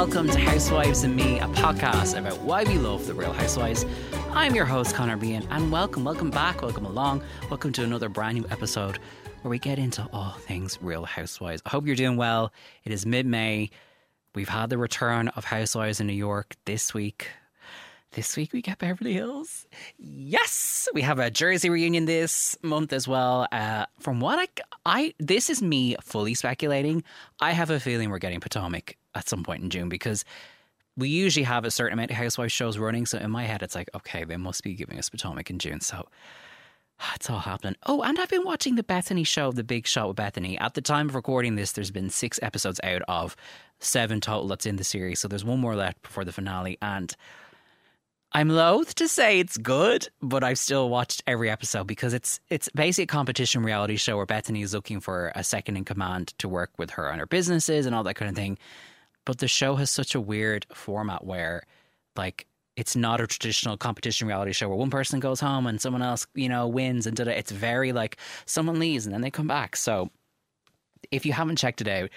welcome to Housewives and Me, a podcast about why we love the Real Housewives. I'm your host, Connor Bean, and welcome, welcome back, welcome along, welcome to another brand new episode where we get into all things Real Housewives. I hope you're doing well. It is mid May. We've had the return of Housewives in New York this week. This week we get Beverly Hills. Yes, we have a Jersey reunion this month as well. Uh, from what I, I, this is me fully speculating. I have a feeling we're getting Potomac at some point in June because we usually have a certain amount of Housewives shows running. So in my head, it's like, okay, they must be giving us Potomac in June. So it's all happening. Oh, and I've been watching the Bethany show, The Big Shot with Bethany. At the time of recording this, there's been six episodes out of seven total that's in the series. So there's one more left before the finale. And I'm loath to say it's good, but I've still watched every episode because it's it's basically a competition reality show where Bethany is looking for a second in command to work with her on her businesses and all that kind of thing. But the show has such a weird format where, like, it's not a traditional competition reality show where one person goes home and someone else, you know, wins and da It's very like someone leaves and then they come back. So if you haven't checked it out,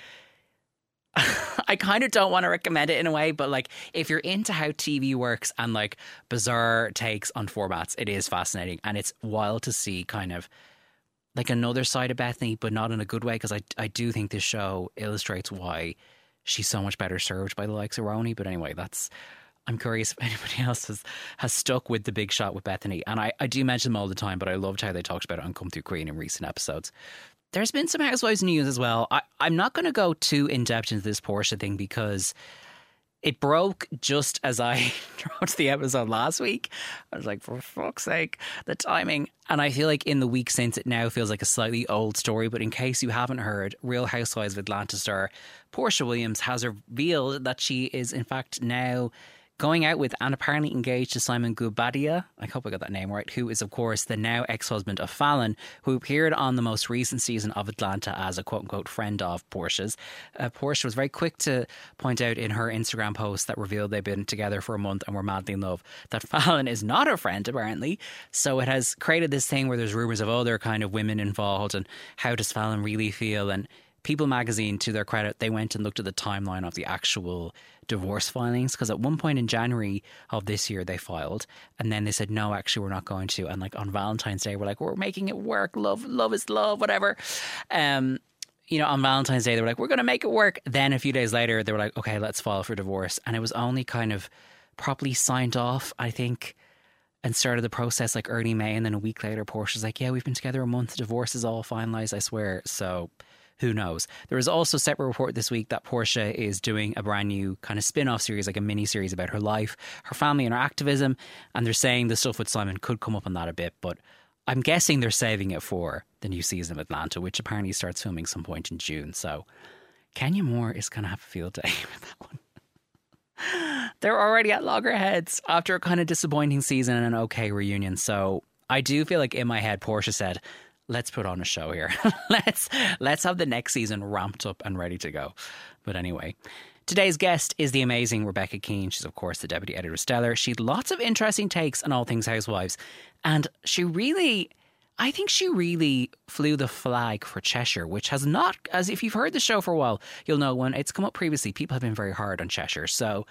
I kind of don't want to recommend it in a way, but like if you're into how TV works and like bizarre takes on formats, it is fascinating and it's wild to see kind of like another side of Bethany, but not in a good way because I I do think this show illustrates why she's so much better served by the likes of RHONY. But anyway, that's I'm curious if anybody else has, has stuck with the big shot with Bethany. And I, I do mention them all the time, but I loved how they talked about it on Come Through Queen in recent episodes. There's been some Housewives news as well. I, I'm not going to go too in depth into this Porsha thing because it broke just as I wrote the episode last week. I was like, for fuck's sake, the timing. And I feel like in the week since, it now feels like a slightly old story. But in case you haven't heard, Real Housewives of Atlanta star Porsha Williams has revealed that she is, in fact, now going out with and apparently engaged to Simon Guobadia, I hope I got that name right. Who is, of course, the now ex husband of Falynn, who appeared on the most recent season of Atlanta as a quote unquote friend of Porsha's. Uh, Porsha was very quick to point out in her Instagram post that revealed they've been together for a month and were madly in love that Falynn is not a friend, apparently. So it has created this thing where there's rumors of other kind of women involved and how does Falynn really feel and People magazine, to their credit, they went and looked at the timeline of the actual divorce filings because at one point in January of this year they filed, and then they said no, actually we're not going to. And like on Valentine's Day, we're like we're making it work. Love, love is love, whatever. Um, you know, on Valentine's Day they were like we're going to make it work. Then a few days later they were like okay, let's file for divorce, and it was only kind of properly signed off, I think. And started the process like early May, and then a week later, Porsha's like, "Yeah, we've been together a month. Divorce is all finalized, I swear." So, who knows? There is also a separate report this week that Porsha is doing a brand new kind of spin off series, like a mini series about her life, her family, and her activism. And they're saying the stuff with Simon could come up on that a bit, but I'm guessing they're saving it for the new season of Atlanta, which apparently starts filming some point in June. So Kenya Moore is going to have a field day with that one. They're already at loggerheads after a kind of disappointing season and an okay reunion. So I do feel like in my head, Porsha said, let's put on a show here. let's let's have the next season ramped up and ready to go. But anyway, today's guest is the amazing Rebecca Keane. She's of course the deputy editor of Stellar. She had lots of interesting takes on all things housewives, and she really. I think she really flew the flag for Cheshire, which has not, as if you've heard the show for a while, you'll know when it's come up previously, people have been very hard on Cheshire. So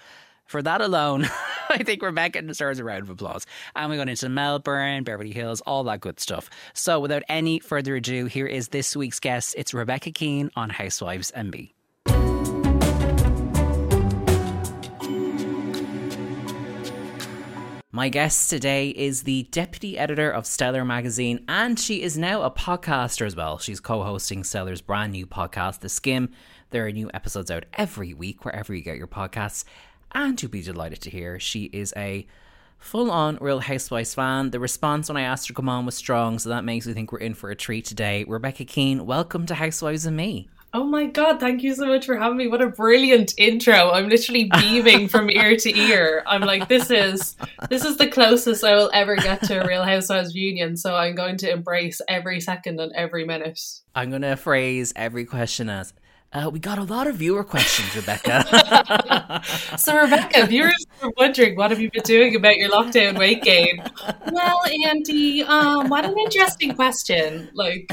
for that alone, I think Rebecca deserves a round of applause. And we got into Melbourne, Beverly Hills, all that good stuff. So without any further ado, here is this week's guest. It's Rebecca Keane on Housewives and Me. My guest today is the deputy editor of Stellar magazine, and she is now a podcaster as well. She's co hosting Stellar's brand new podcast, The Skim. There are new episodes out every week wherever you get your podcasts and you'll be delighted to hear she is a full on Real Housewives fan. The response when I asked her to come on was strong, so that makes me think we're in for a treat today. Rebecca Keane, welcome to Housewives and Me. Oh my god, thank you so much for having me. What a brilliant intro. I'm literally beaming from ear to ear. I'm like this is this is the closest I will ever get to a Real Housewives reunion, so I'm going to embrace every second and every minute. I'm going to phrase every question as uh, we got a lot of viewer questions, Rebecca. so, Rebecca, viewers are wondering what have you been doing about your lockdown weight gain? Well, Andy, um, what an interesting question. Like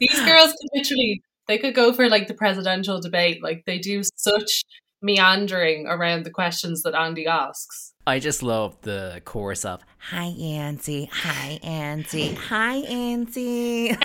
these girls could literally they could go for like the presidential debate. Like they do such meandering around the questions that Andy asks. I just love the chorus of Hi, Auntie. Hi, Auntie. Hi, Auntie.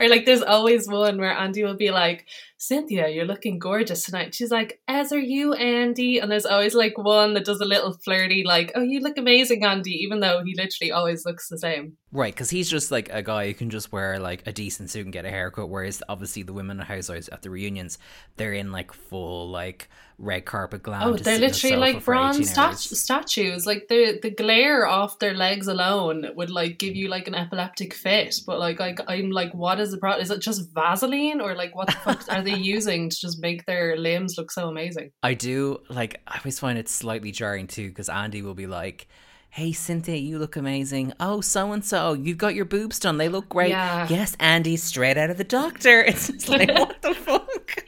or like there's always one where Andy will be like, Cynthia, you're looking gorgeous tonight. She's like, as are you, Andy. And there's always like one that does a little flirty, like, oh, you look amazing, Andy, even though he literally always looks the same. Right, because he's just like a guy who can just wear like a decent suit and get a haircut, whereas obviously the women in housewives at the reunions, they're in like full like red carpet glam. Oh, they're literally like bronze stat- statues. Like the the glare off their legs alone would like give you like an epileptic fit. But like, like I'm like, what is the problem? Is it just Vaseline or like what the fuck are they using to just make their limbs look so amazing? I do like. I always find it slightly jarring too because Andy will be like hey Cynthia, you look amazing. Oh, so and so, you've got your boobs done. They look great. Yeah. yes, Andy, straight out of the doctor. It's just like, what the fuck?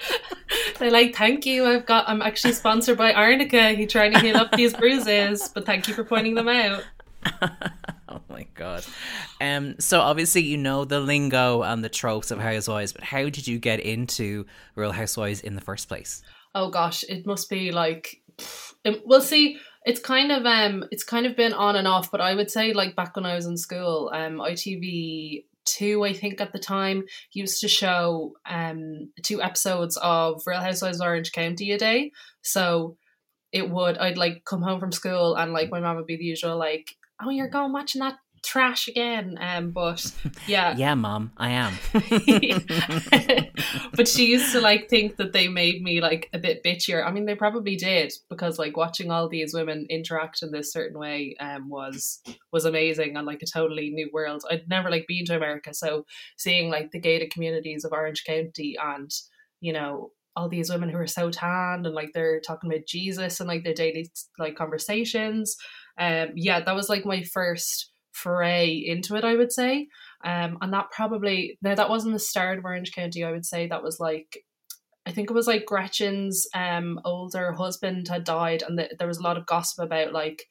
They're like, thank you. I've got. I'm actually sponsored by Arnica. He's trying to heal up these bruises, but thank you for pointing them out. oh my god. Um so obviously you know the lingo and the tropes of housewives, but how did you get into Real Housewives in the first place? Oh gosh, it must be like we'll see it's kind of um it's kind of been on and off, but I would say like back when I was in school, um ITV two, I think at the time, used to show um two episodes of Real Housewives of Orange County a day. So it would I'd like come home from school and like my mom would be the usual like, Oh, you're going watching that trash again. Um, but yeah, yeah, mom, I am. but she used to like think that they made me like a bit bitchier. I mean, they probably did because like watching all these women interact in this certain way um was was amazing and like a totally new world. I'd never like been to America, so seeing like the gated communities of Orange County and you know all these women who are so tanned and like they're talking about Jesus and like their daily like conversations. Um, yeah, that was like my first foray into it, I would say. Um, and that probably now that wasn't the start of Orange County. I would say that was like I think it was like Gretchen's um older husband had died, and the, there was a lot of gossip about like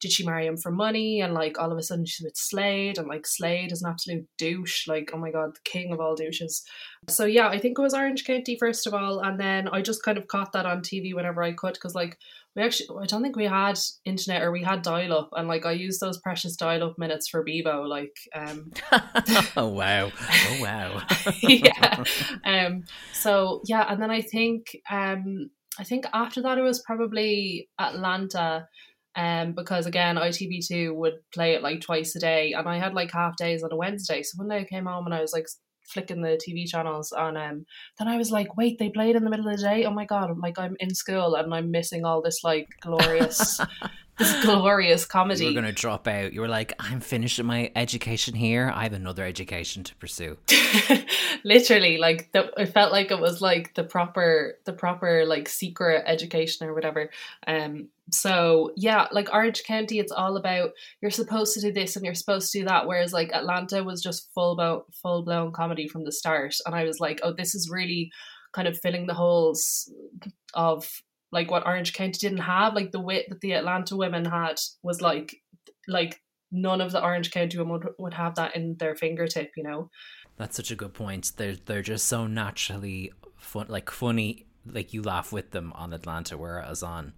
did she marry him for money and like all of a sudden she's with Slade and like Slade is an absolute douche like oh my god the king of all douches so yeah I think it was Orange County first of all and then I just kind of caught that on TV whenever I could because like we actually I don't think we had internet or we had dial up and like I used those precious dial up minutes for Bebo like um oh wow. Oh wow. Yeah. Um so yeah and then I think um I think after that it was probably Atlanta um because again ITV2 would play it like twice a day and I had like half days on a Wednesday. So one day I came home and I was like flicking the TV channels and um then I was like, wait, they played in the middle of the day? Oh my god, I'm like I'm in school and I'm missing all this like glorious this glorious comedy. You were gonna drop out. You were like, I'm finishing my education here. I have another education to pursue. Literally, like the, it felt like it was like the proper the proper like secret education or whatever. Um so yeah, like Orange County, it's all about you're supposed to do this and you're supposed to do that. Whereas like Atlanta was just full about full blown comedy from the start, and I was like, oh, this is really kind of filling the holes of like what Orange County didn't have. Like the wit that the Atlanta women had was like like none of the Orange County women would, would have that in their fingertip. You know, that's such a good point. They're they're just so naturally fun, like funny. Like you laugh with them on Atlanta, whereas on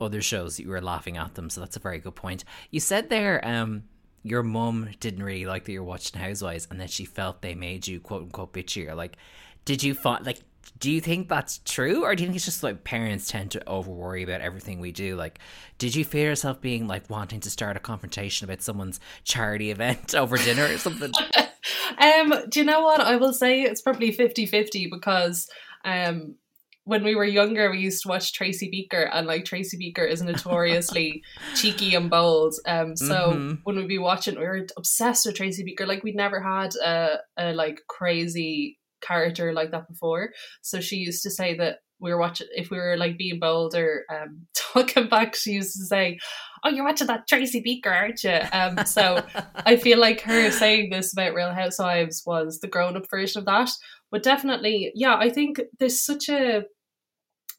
other shows you were laughing at them. So that's a very good point. You said there, um, your mum didn't really like that you're watching Housewives, and that she felt they made you quote unquote bitchier. Like, did you find like? Do you think that's true, or do you think it's just like parents tend to over worry about everything we do? Like, did you feel yourself being like wanting to start a confrontation about someone's charity event over dinner or something? um, do you know what? I will say it's probably 50 50 because um, when we were younger, we used to watch Tracy Beaker, and like Tracy Beaker is notoriously cheeky and bold. Um, so mm-hmm. when we'd be watching, we were obsessed with Tracy Beaker. Like we'd never had a, a like crazy character like that before. So she used to say that we were watching if we were like being bold or um, talking back. She used to say, "Oh, you're watching that Tracy Beaker, aren't you?" Um, so I feel like her saying this about Real Housewives was the grown-up version of that. But definitely, yeah, I think there's such a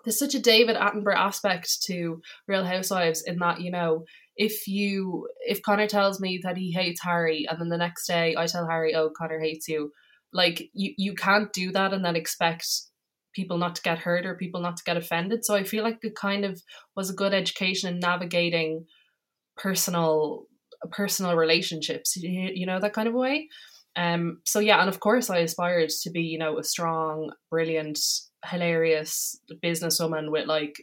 there's such a David Attenborough aspect to Real Housewives in that you know if you if Connor tells me that he hates Harry and then the next day I tell Harry oh Connor hates you like you you can't do that and then expect people not to get hurt or people not to get offended. So I feel like it kind of was a good education in navigating personal personal relationships, you, you know, that kind of way. Um, so yeah, and of course I aspired to be, you know, a strong, brilliant, hilarious businesswoman with like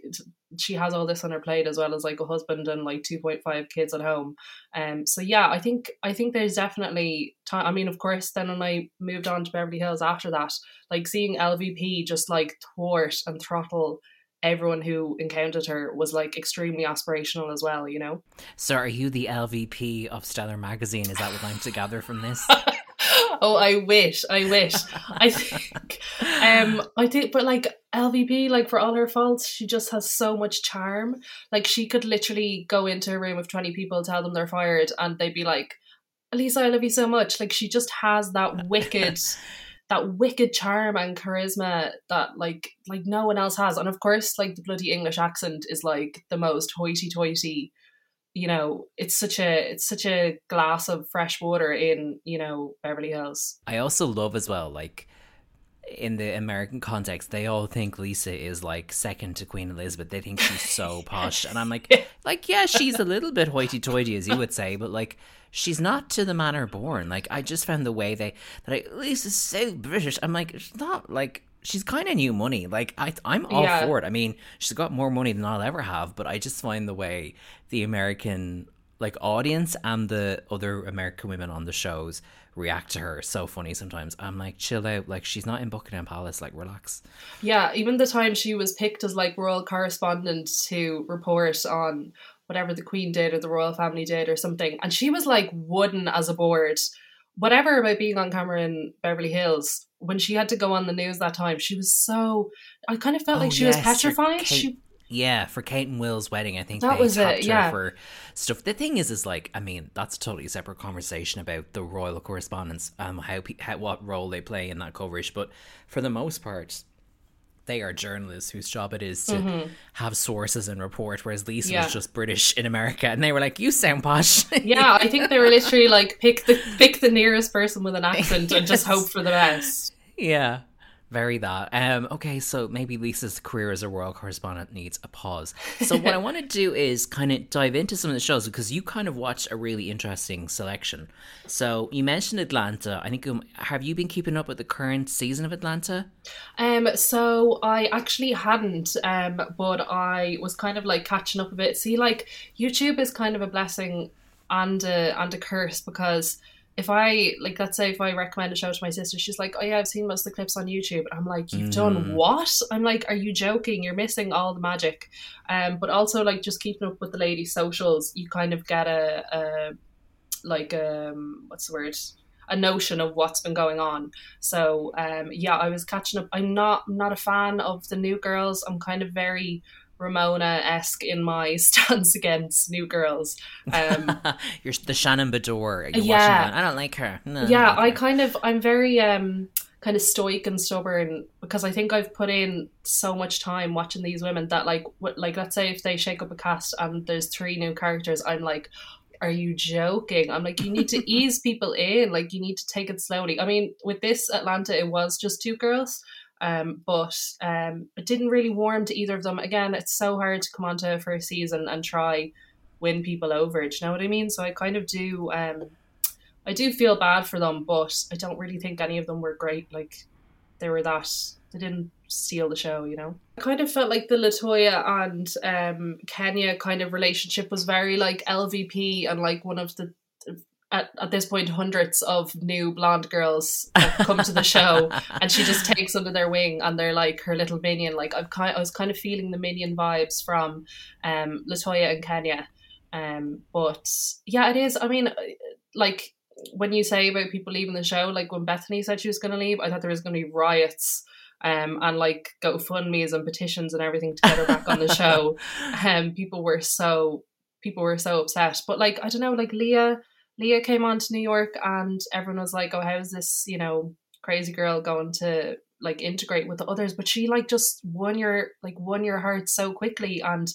she has all this on her plate as well as like a husband and like 2.5 kids at home. Um so yeah i think i think there's definitely time i mean of course then when i moved on to beverly hills after that like seeing lvp just like thwart and throttle everyone who encountered her was like extremely aspirational as well you know? So are you the lvp of stellar magazine? Is that what i'm to gather from this oh, I wish, I wish. I think, um, I think, but like LVP, like for all her faults, she just has so much charm. Like she could literally go into a room of twenty people, tell them they're fired, and they'd be like, "Elisa, I love you so much." Like she just has that wicked. that wicked charm and charisma that like like no one else has and of course like the bloody english accent is like the most hoity-toity you know it's such a it's such a glass of fresh water in you know beverly hills. I also love as well like in the american context they all think lisa is like second to queen elizabeth. They think she's so posh. And i'm like like yeah she's a little bit hoity-toity as you would say but like she's not to the manner born. Like i just found the way they that like lisa's so british. I'm like it's not like she's kind of new money. Like I, I'm all yeah. for it. I mean, she's got more money than I'll ever have, but I just find the way the American like audience and the other American women on the shows react to her so funny sometimes. I'm like, chill out. Like she's not in Buckingham Palace. Like relax. Yeah, even the time she was picked as like royal correspondent to report on whatever the Queen did or the royal family did or something, and she was like wooden as a board. Whatever about being on camera in Beverly Hills, when she had to go on the news that time, she was so. I kind of felt oh, like she yes, was petrified. Kate, she, yeah, for Kate and Will's wedding, I think that was it. Yeah, for stuff. The thing is, is like, I mean, that's a totally separate conversation about the royal correspondence, um, how, how what role they play in that coverage. But for the most part, they are journalists whose job it is to mm-hmm. have sources and report, whereas Lisa yeah. was just British in America, and they were like, "You sound posh." yeah, I think they were literally like, pick the pick the nearest person with an accent yes. and just hope for the best. Yeah, very that. Um, okay, so maybe Lisa's career as a royal correspondent needs a pause. So what I want to do is kind of dive into some of the shows because you kind of watched a really interesting selection. So you mentioned Atlanta. I think um, have you been keeping up with the current season of Atlanta? Um, so I actually hadn't, um, but I was kind of like catching up a bit. See, like YouTube is kind of a blessing and a and a curse because if I like, let's say if I recommend a show to my sister, she's like, "Oh yeah, I've seen most of the clips on YouTube." I'm like, "You've mm. done what?" I'm like, "Are you joking? You're missing all the magic." Um, but also like just keeping up with the ladies' socials, you kind of get a, a like um, what's the word? A notion of what's been going on. So um, yeah, I was catching up. I'm not not a fan of the new girls. I'm kind of very Ramona esque in my stance against New Girls. Um, You're the Shannon Beador. You're yeah, I don't like her. No, yeah, I, like I kind of I'm very um kind of stoic and stubborn because I think I've put in so much time watching these women that like what like let's say if they shake up a cast and there's three new characters, I'm like. Are you joking? I'm like, you need to ease people in. Like, you need to take it slowly. I mean, with this Atlanta, it was just two girls, um, but um, it didn't really warm to either of them. Again, it's so hard to come onto a first season and try win people over. Do you know what I mean? So I kind of do. Um, I do feel bad for them, but I don't really think any of them were great. Like they were that they didn't steal the show, you know. I kind of felt like the Latoya and um, Kenya kind of relationship was very like LVP and like one of the at, at this point hundreds of new blonde girls come to the show and she just takes under their wing and they're like her little minion like I've kind I was kind of feeling the minion vibes from um Latoya and Kenya um but yeah it is I mean like when you say about people leaving the show like when Bethany said she was going to leave I thought there was going to be riots um, and like GoFundMe's and petitions and everything to get her back on the show. Um, people were so people were so upset. But like I don't know, like Leah Leah came on to New York and everyone was like, oh, how's this, you know, crazy girl going to like integrate with the others? But she like just won your, like won your heart so quickly and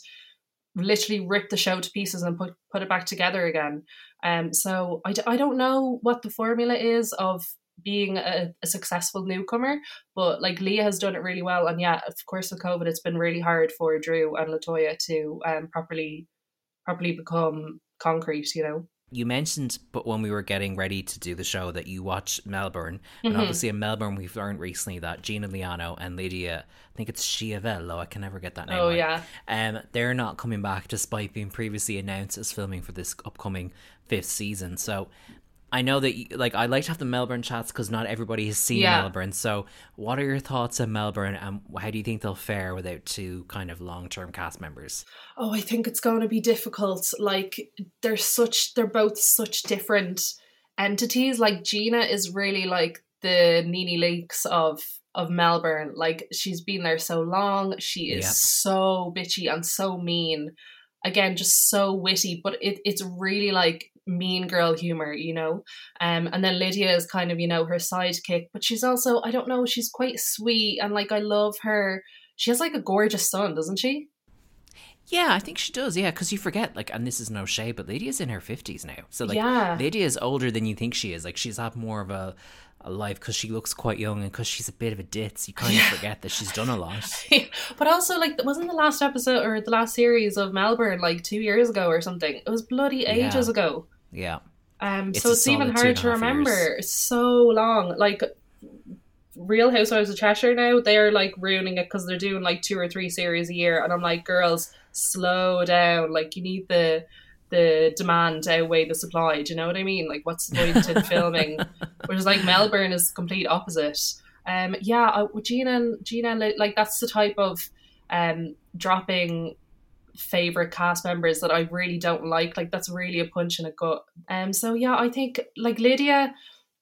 literally ripped the show to pieces and put, put it back together again. Um, so I, I don't know what the formula is of being a, a, successful newcomer. But like Leah has done it really well, and yeah, of course with COVID, it's been really hard for Drew and Latoya to um, properly properly become concrete. You know you mentioned, but when we were getting ready to do the show, that you watch Melbourne, mm-hmm. and obviously in Melbourne, we've learned recently that Gina Liano and Lydia, I think it's Schiavello, I can never get that name. Oh right. yeah, um, they're not coming back despite being previously announced as filming for this upcoming fifth season. So I know that like I like to have the Melbourne chats because not everybody has seen yeah. Melbourne. So, what are your thoughts on Melbourne, and how do you think they'll fare without two kind of long term cast members? Oh, I think it's going to be difficult. Like they're such, they're both such different entities. Like Gina is really like the NeNe Leakes of of Melbourne. Like she's been there so long. She is yep. so bitchy and so mean. Again, just so witty, but it, it's really like mean girl humor, you know. Um, and then Lydia is kind of, you know, her sidekick, but she's also, I don't know, she's quite sweet and like I love her. She has like a gorgeous son, doesn't she? Yeah, I think she does. Yeah, because you forget, like, and this is no shade, but Lydia's in her fifties now, so like, yeah. Lydia is older than you think she is. Like, she's had more of a life because she looks quite young and because she's a bit of a ditz. You kind of forget that she's done a lot. but also, like, wasn't the last episode or the last series of Melbourne like two years ago or something? It was bloody ages yeah. ago. Yeah. Um. It's so it's even hard to remember. Years. So long. Like, Real Housewives of Cheshire now, they're like ruining it because they're doing like two or three series a year, and I'm like, girls, slow down. Like, you need the the demand outweigh the supply. Do you know what I mean? Like, what's the point in filming? Whereas, like, Melbourne is complete opposite. Um, yeah, I, with Gina and Gina, like, that's the type of um dropping favorite cast members that I really don't like. Like, that's really a punch in the gut. Um, so yeah, I think like Lydia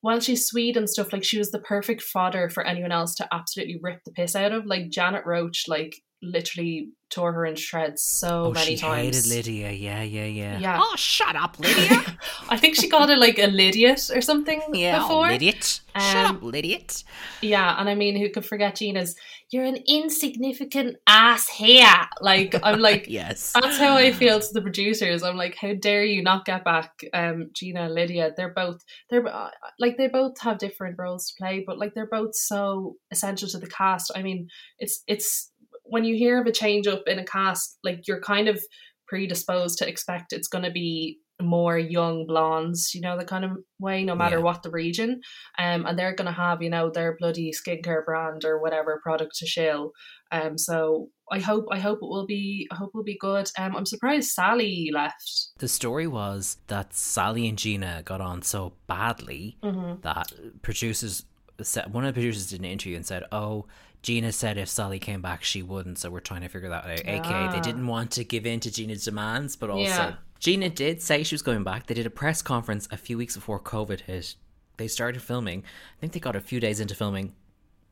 while she's sweet and stuff, like she was the perfect fodder for anyone else to absolutely rip the piss out of. Like Janet Roach, like literally tore her in shreds so oh, many she times. hated Lydia. Yeah, yeah, yeah. Yeah. Oh, shut up, Lydia. I think she called her like a Lydiot or something yeah, before. Lydiot. Um, shut up, Lydiot. Yeah, and I mean, who could forget Gina's? You're an insignificant ass here. Like I'm like, yes. That's how I feel to the producers. I'm like, how dare you not get back um, Gina and Lydia? They're both they're uh, like they both have different roles to play, but like they're both so essential to the cast. I mean, it's it's when you hear of a change up in a cast, like you're kind of predisposed to expect it's going to be more young blondes, you know, the kind of way, no matter yeah. what the region. Um, and they're going to have, you know, their bloody skincare brand or whatever product to shill. Um, so I hope, I hope it will be, I hope it will be good. Um, I'm surprised Sally left. The story was that Sally and Gina got on so badly mm-hmm. that producers, said, one of the producers did an interview and said, "Oh." Gina said if Sally came back, she wouldn't. So we're trying to figure that out. Ah. AKA, they didn't want to give in to Gina's demands, but also yeah. Gina did say she was going back. They did a press conference a few weeks before COVID hit. They started filming. I think they got a few days into filming,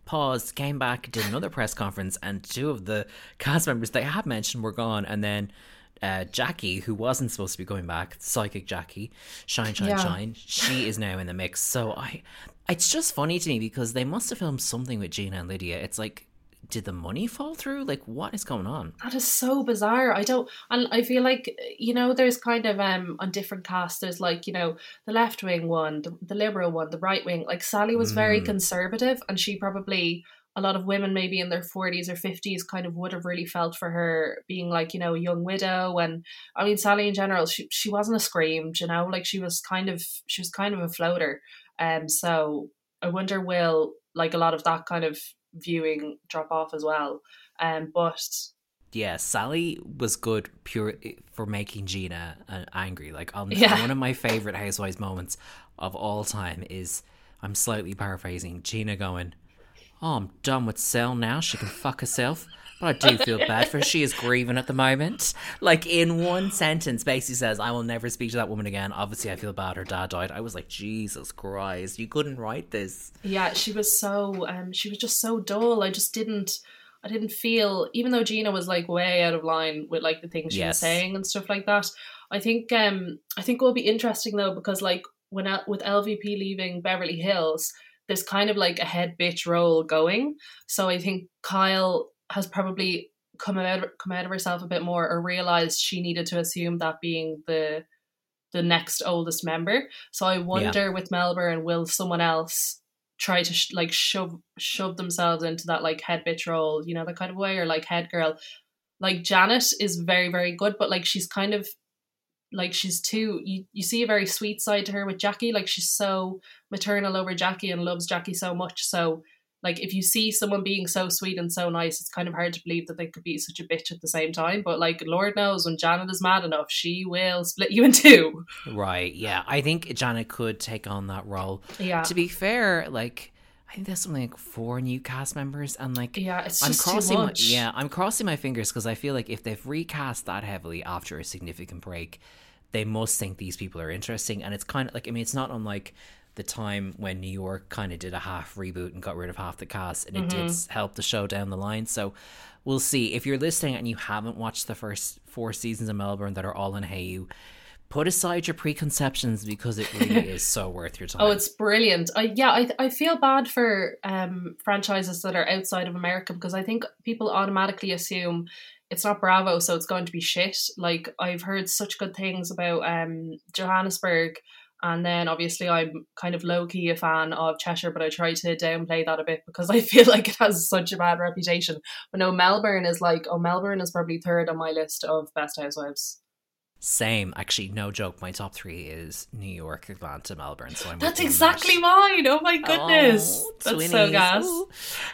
paused, came back, did another press conference, and two of the cast members they had mentioned were gone. And then uh, Jackie, who wasn't supposed to be going back, psychic Jackie, shine, shine, yeah. shine, she is now in the mix. So I, it's just funny to me because they must have filmed something with Gina and Lydia. It's like, did the money fall through? Like, what is going on? That is so bizarre. I don't, and I feel like you know, there's kind of um on different casts. There's like you know the left wing one, the, the liberal one, the right wing. Like Sally was very mm. conservative, and she probably a lot of women maybe in their 40s or 50s kind of would have really felt for her being like you know a young widow and i mean sally in general she, she wasn't a scream you know like she was kind of she was kind of a floater um, so I wonder will like a lot of that kind of viewing drop off as well. Um, but yeah, Sally was good pure for making Gina uh, angry. Like um, yeah. one of my favorite Housewives moments of all time is I'm slightly paraphrasing Gina going, "Oh, I'm done with Sel now. She can fuck herself." But I do feel bad for her. She is grieving at the moment. Like in one sentence, basically says, I will never speak to that woman again. Obviously, I feel bad her dad died. I was like, Jesus Christ, you couldn't write this. Yeah, she was so, um, she was just so dull. I just didn't, I didn't feel, even though Gina was like way out of line with like the things she yes. was saying and stuff like that. I think, um, I think it will be interesting though, because like when, with LVP leaving Beverly Hills, there's kind of like a head bitch role going. So I think Kyle has probably come out come out of herself a bit more or realized she needed to assume that being the the next oldest member. So I wonder yeah. with Melbourne, will someone else try to sh- like shove shove themselves into that like head bitch role, you know, that kind of way, or like head girl. Like Janet is very very good, but like she's kind of like she's too you, you see a very sweet side to her with Jackie like she's so maternal over Jackie and loves Jackie so much so like if you see someone being so sweet and so nice it's kind of hard to believe that they could be such a bitch at the same time but like lord knows when Janet is mad enough she will split you in two Right. Yeah. I think Janet could take on that role. yeah To be fair, like I think there's something like four new cast members, and like yeah it's I'm just crossing too my, much yeah, I'm crossing my fingers because I feel like if they've recast that heavily after a significant break, they must think these people are interesting, and it's kind of like I mean, it's not unlike the time when New York kind of did a half reboot and got rid of half the cast, and it did help the show down the line. So we'll see if you're listening and you haven't watched the first four seasons of Melbourne that are all in Hayu. Put aside your preconceptions because it really is so worth your time. Oh, it's brilliant. I yeah, I I feel bad for um franchises that are outside of America because I think people automatically assume it's not Bravo, so it's going to be shit. Like I've heard such good things about um Johannesburg and then obviously I'm kind of low key a fan of Cheshire, but I try to downplay that a bit because I feel like it has such a bad reputation. But no, Melbourne is like oh Melbourne is probably third on my list of best housewives. Same, actually, no joke. My top three is New York, Atlanta, Melbourne. So I'm That's exactly that. mine. Oh my goodness. Oh, That's so gas.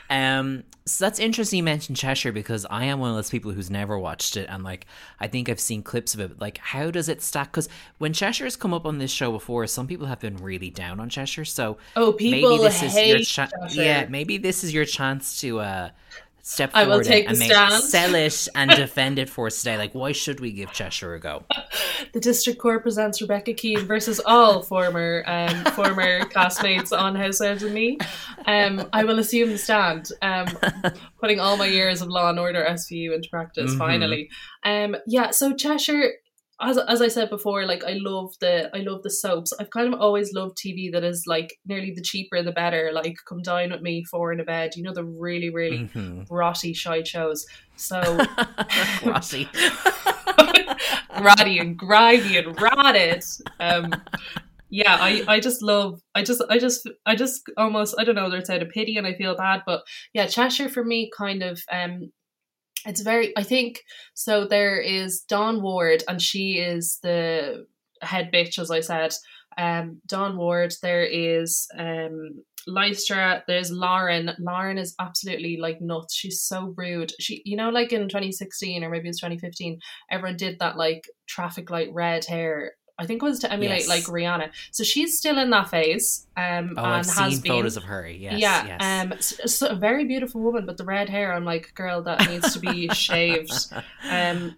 Um, so that's interesting you mentioned Cheshire because I am one of those people who's never watched it, and like I think I've seen clips of it. Like, how does it stack? Because when Cheshire's come up on this show before, some people have been really down on Cheshire. So Oh, people maybe this is your hate chance. Cheshire. Yeah, maybe this is your chance to uh step I will forward take and the make, stand. sell it and defend it for us today. Like, why should we give Cheshire a go? The district court presents Rebecca Keane versus all former um, former classmates on Housewives and Me. Um, I will assume the stand. Um, putting all my years of Law and Order SVU into practice. Mhm. Finally, um, yeah. So Cheshire. As, as I said before, like I love the I love the soaps. I've kind of always loved TV that is like nearly the cheaper the better. Like Come Dine with Me, Four in a Bed. You know the really really Mhm. rotty shite shows. So Rossi. ratty and grimy and rotted. Um, yeah, I, I just love I just I just I just almost I don't know whether it's out of pity and I feel bad, but yeah, Cheshire for me kind of um it's very I think so there is Dawn Ward and she is the head bitch as I said. Um Dawn Ward, there is um Lystra, there's Lauren. Lauren is absolutely like nuts. She's so rude. She you know, like in 2016 or maybe it was 2015, everyone did that like traffic light red hair. I think it was to emulate Yes. like Rihanna. So she's still in that phase. Um Oh, and I've has seen been photos of her. Yes, yeah, yes. um, s- so a very beautiful woman, but the red hair, I'm like, girl, that needs to be shaved. Um,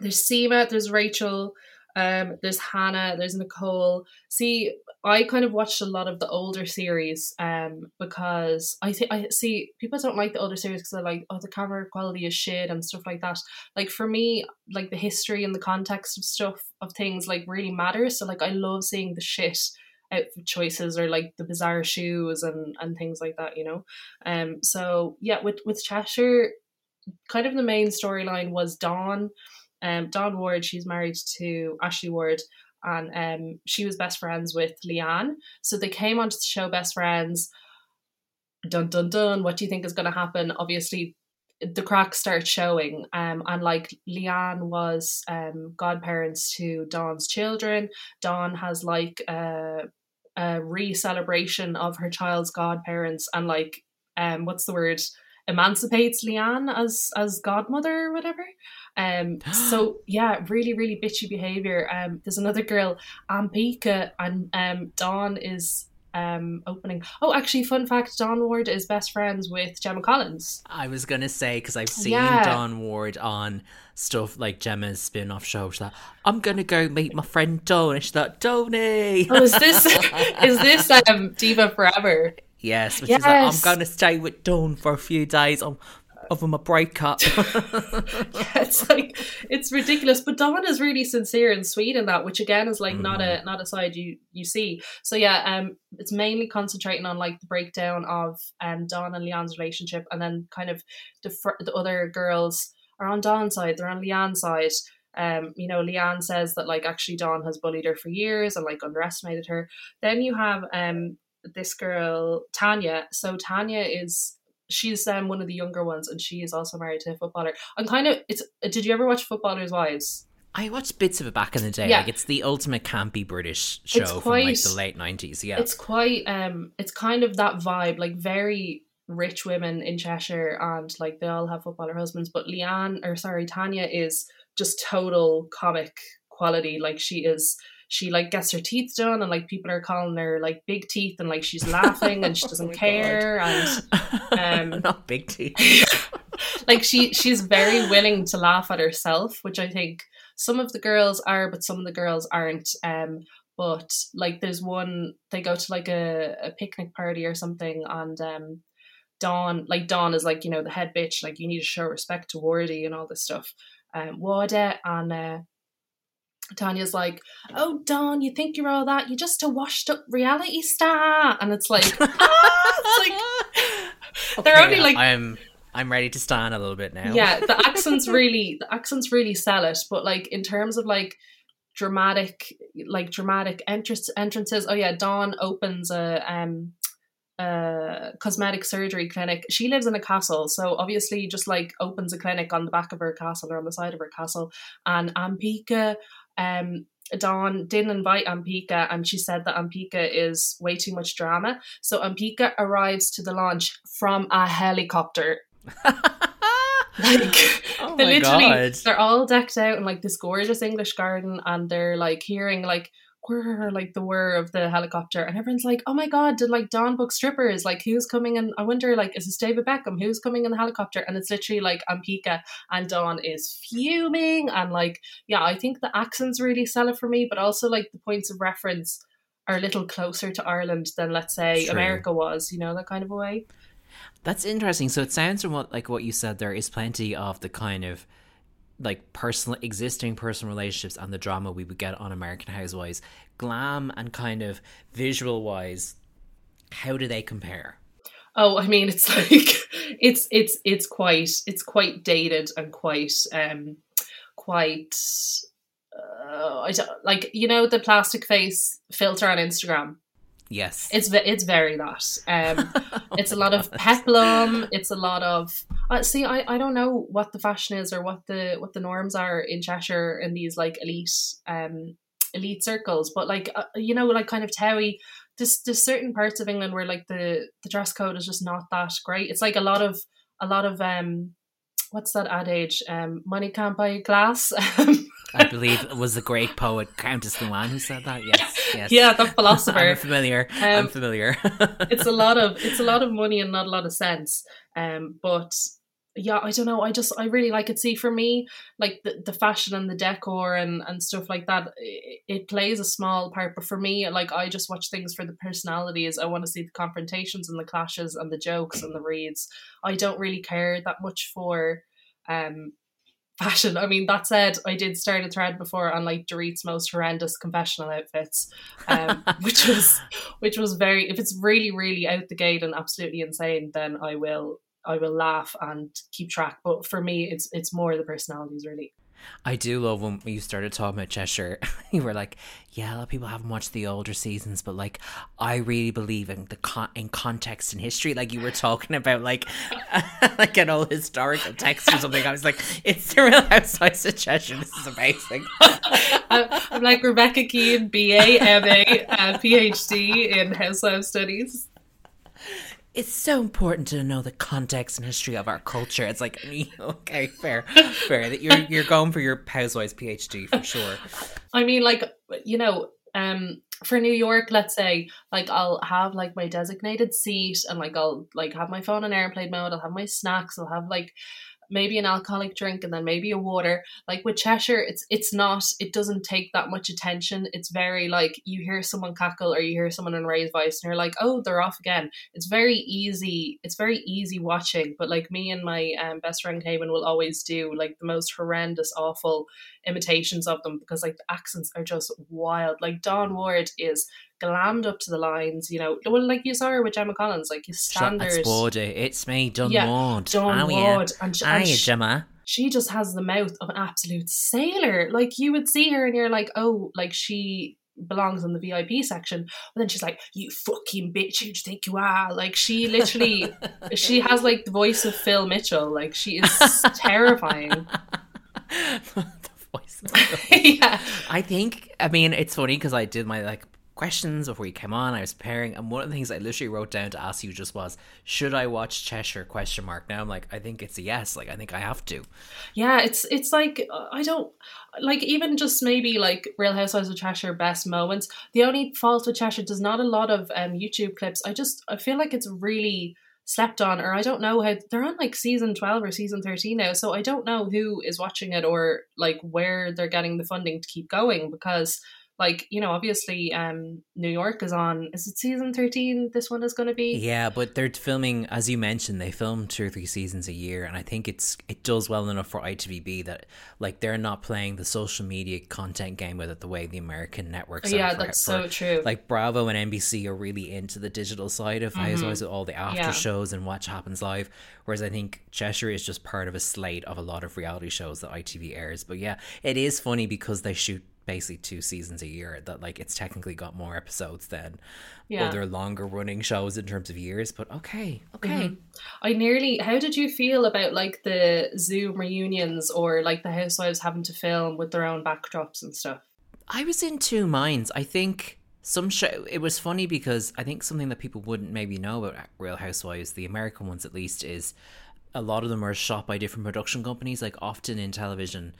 there's Seema, there's Rachel, um, there's Hannah, there's Nicole. See, I kind of watched a lot of the older series, um, because I think I see people don't like the older series because they're like, oh, the camera quality is shit and stuff like that. Like for me, like the history and the context of stuff of things like really matters. So like, I love seeing the shit outfit choices or like the bizarre shoes and and things like that you know um so yeah with with cheshire kind of the main storyline was dawn um dawn ward she's married to ashley ward and um she was best friends with leanne. So they came onto the show best friends. Dun dun dun what do you think is going to happen? Obviously the cracks start showing um and like leanne was um godparents to dawn's children. Dawn has like a a re-celebration of her child's godparents and like um what's the word emancipates Leanne as as godmother or whatever. Um so yeah, really, really bitchy behaviour. Um there's another girl, Ampika, and um Dawn is um opening oh actually fun fact Dawn Ward is best friends with Gemma Collins. I was gonna say because I've seen Yeah. Dawn Ward on stuff like Gemma's spin-off show. She's like, "I'm gonna go meet my friend Dawn," and she's like, "Tony." Oh is this is this um Diva Forever? Yes, she's like, "I'm gonna stay with Dawn for a few days of my breakup." it's like it's ridiculous but Dawn is really sincere and sweet in that which again is like not a not a side you you see. So yeah um it's mainly concentrating on like the breakdown of um Dawn and Leanne's relationship and then kind of the fr- the other girls are on Dawn's side they're on Leanne's side. Um you know Leanne says that like actually Dawn has bullied her for years and like underestimated her. Then you have um this girl Tanya. So Tanya is she's um one of the younger ones, and she is also married to a footballer. I'm kind of it's. Did you ever watch Footballers' Wives? I watched bits of it back in the day. Yeah. Like it's the ultimate campy British show It's from like the late nineties. Yeah. It's quite um it's kind of that vibe, like very rich women in Cheshire and like they all have footballer husbands, but Leanne or sorry, Tanya is just total comic quality. Like she is she like gets her teeth done and like people are calling her like big teeth and like she's laughing and she doesn't Oh care and um, not big teeth. like she she's very willing to laugh at herself, which I think some of the girls are, but some of the girls aren't. Um, but like there's one they go to like a, a picnic party or something, and um, Dawn like Dawn is like you know the head bitch, like you need to show respect to Wardy and all this stuff. Um, Wada and uh, Tanya's like, "Oh, Dawn, you think you're all that? You're just a washed-up reality star," and it's like, ah, it's like they're only like I'm I'm ready to stand a little bit now. yeah the accents really the accents really sell it but like in terms of like dramatic like dramatic entrance entrances oh yeah dawn opens a um a cosmetic surgery clinic she lives in a castle so obviously just like opens a clinic on the back of her castle or on the side of her castle and ampika um Dawn didn't invite Ampika and she said that Ampika is way too much drama. So Ampika arrives to the launch from a helicopter like oh they literally God. they're all decked out in like this gorgeous English garden and they're like hearing like whir, like the whir of the helicopter and everyone's like oh my god did like Dawn book strippers? Like who's coming in? I wonder like is this David Beckham? Who's coming in the helicopter? And it's literally like Ampika and Dawn is fuming and like yeah I think the accents really sell it for me but also like the points of reference are a little closer to Ireland than let's say True. America was you know that kind of a way. That's interesting. So it sounds from what like what you said there is plenty of the kind of like personal existing personal relationships and the drama we would get on American Housewives. Glam and kind of visual wise, how do they compare? Oh, I mean, it's like it's it's it's quite it's quite dated and quite um quite uh, I don't, like you know the plastic face filter on Instagram. Yes. It's it's very that. Um, it's a lot of peplum. It's a lot of. Uh, see, I, I don't know what the fashion is or what the what the norms are in Cheshire in these like elite um elite circles, but like uh, you know, like kind of Towie. There's there's certain parts of England where like the the dress code is just not that great. It's like a lot of a lot of um. What's that adage? Um, money can't buy you glass. I believe it was the great poet Countess Luann who said that. Yes. Yes. yeah, the philosopher. I'm familiar. I'm Um, familiar. it's a lot of it's a lot of money and not a lot of sense. Um, but yeah, I don't know. I just I really like it. See, for me, like the, the fashion and the decor and and stuff like that, it, it plays a small part. But for me, like I just watch things for the personalities. I want to see the confrontations and the clashes and the jokes and the reads. I don't really care that much for um fashion. I mean, that said, I did start a thread before on like Dorit's most horrendous confessional outfits, um, which was which was very. If it's really, really out the gate and absolutely insane, then I will I will laugh and keep track. But for me, it's it's more the personalities really. I do love when you started talking about Cheshire. you were like, "Yeah, a lot of people haven't watched the older seasons, but like, I really believe in the con- in context and history." Like you were talking about, like, like an old historical text or something. I was like, "It's the Real Housewives of Cheshire. This is amazing." I'm like Rebecca Keane, BA, MA, uh, PhD in Housewife Studies. It's so important to know the context and history of our culture. It's like, okay, fair, fair. That you're you're going for your Housewives PhD for sure. I mean, like you know, um, for New York, let's say, like I'll have like my designated seat, and like I'll like have my phone in airplane mode. I'll have my snacks. I'll have like maybe an alcoholic drink, and then maybe a water. Like with Cheshire, it's it's not. It doesn't take that much attention. It's very like you hear someone cackle or you hear someone in raised voice, and you're like, oh, they're off again. It's very easy. It's very easy watching. But like me and my um, best friend Cayman will always do like the most horrendous, awful imitations of them because like the accents are just wild. Like Dawn Ward is glammed up to the lines, you know. Well, like you saw her with Gemma Collins, like his standard. Woody. It's me, Dawn Yeah, Ward. Dawn yeah. Ward, and, she, and she, Gemma. she just has the mouth of an absolute sailor. Like you would see her, and you're like, oh, like she belongs in the VIP section. But then she's like, "You fucking bitch! Who do you think you are?" Like she literally, she has like the voice of Phil Mitchell. Like she is terrifying. the voice. yeah, I think. I mean, it's funny because I did my like questions before you came on. I was preparing, and one of the things I literally wrote down to ask you just was, "Should I watch Cheshire?" Question mark. Now I'm like, I think it's a yes. Like I think I have to. yeah. It's it's like uh, I don't like even just maybe like Real Housewives of Cheshire best moments. The only fault with Cheshire does not a lot of um YouTube clips. I just I feel like it's really slept on or I don't know how they're on like season 12 or season 13 now so I don't know who is watching it or like where they're getting the funding to keep going because like you know obviously um New York is on is it season 13 this one is going to be Yeah, but they're filming, as you mentioned, they film two or three seasons a year, and I think it's it does well enough for ITVBe that like they're not playing the social media content game with it the way the American networks. yeah for- that's for- so true Like Bravo and NBC are really into the digital side of Housewives with all the after Mm-hmm. Yeah. shows and watch happens live, whereas I think Cheshire is just part of a slate of a lot of reality shows that ITV airs. But yeah, it is funny because they shoot basically two seasons a year that like it's technically got more episodes than Yeah. other longer running shows in terms of years but okay okay mm-hmm. I nearly. How did you feel about like the Zoom reunions or like the housewives having to film with their own backdrops and stuff? i was in two minds i think some show it was funny because i think something that people wouldn't maybe know about real housewives the american ones at least is a lot of them are shot by different production companies like often in television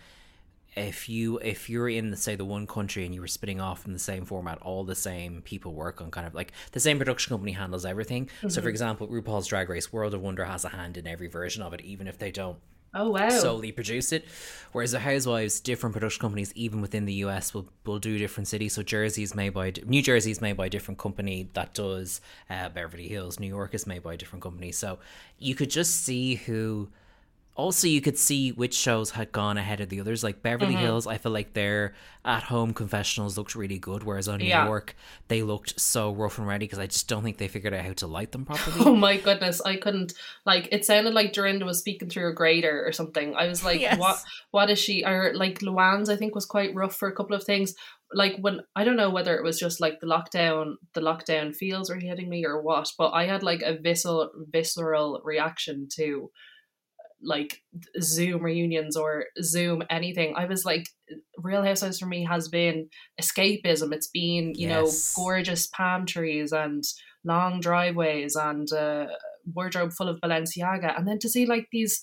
if you if you're in the say the one country and you were spinning off in the same format all the same people work on kind of like the same production company handles everything so for example rupaul's drag race world of wonder has a hand in every version of it even if they don't Oh wow! solely produce it. Whereas the Housewives, different production companies, even within the US, will will do different cities. So Jersey is made by New Jersey is made by a different company that does uh, Beverly Hills. New York is made by a different company. So you could just see who. Also, you could see which shows had gone ahead of the others. Like Beverly Mm-hmm. Hills, I feel like their at-home confessionals looked really good, whereas on New Yeah. York, they looked so rough and ready because I just don't think they figured out how to light them properly. Oh my goodness, I couldn't like it sounded like Dorinda was speaking through a grader or something. I was like, Yes. what what is she or like Luann's I think was quite rough for a couple of things. Like when I don't know whether it was just like the lockdown the lockdown feels were hitting me or what, but I had like a visceral visceral reaction to like Zoom reunions or Zoom anything. I was like Real Housewives for me has been escapism. It's been, you Yes. know, gorgeous palm trees and long driveways and uh, wardrobe full of Balenciaga, and then to see like these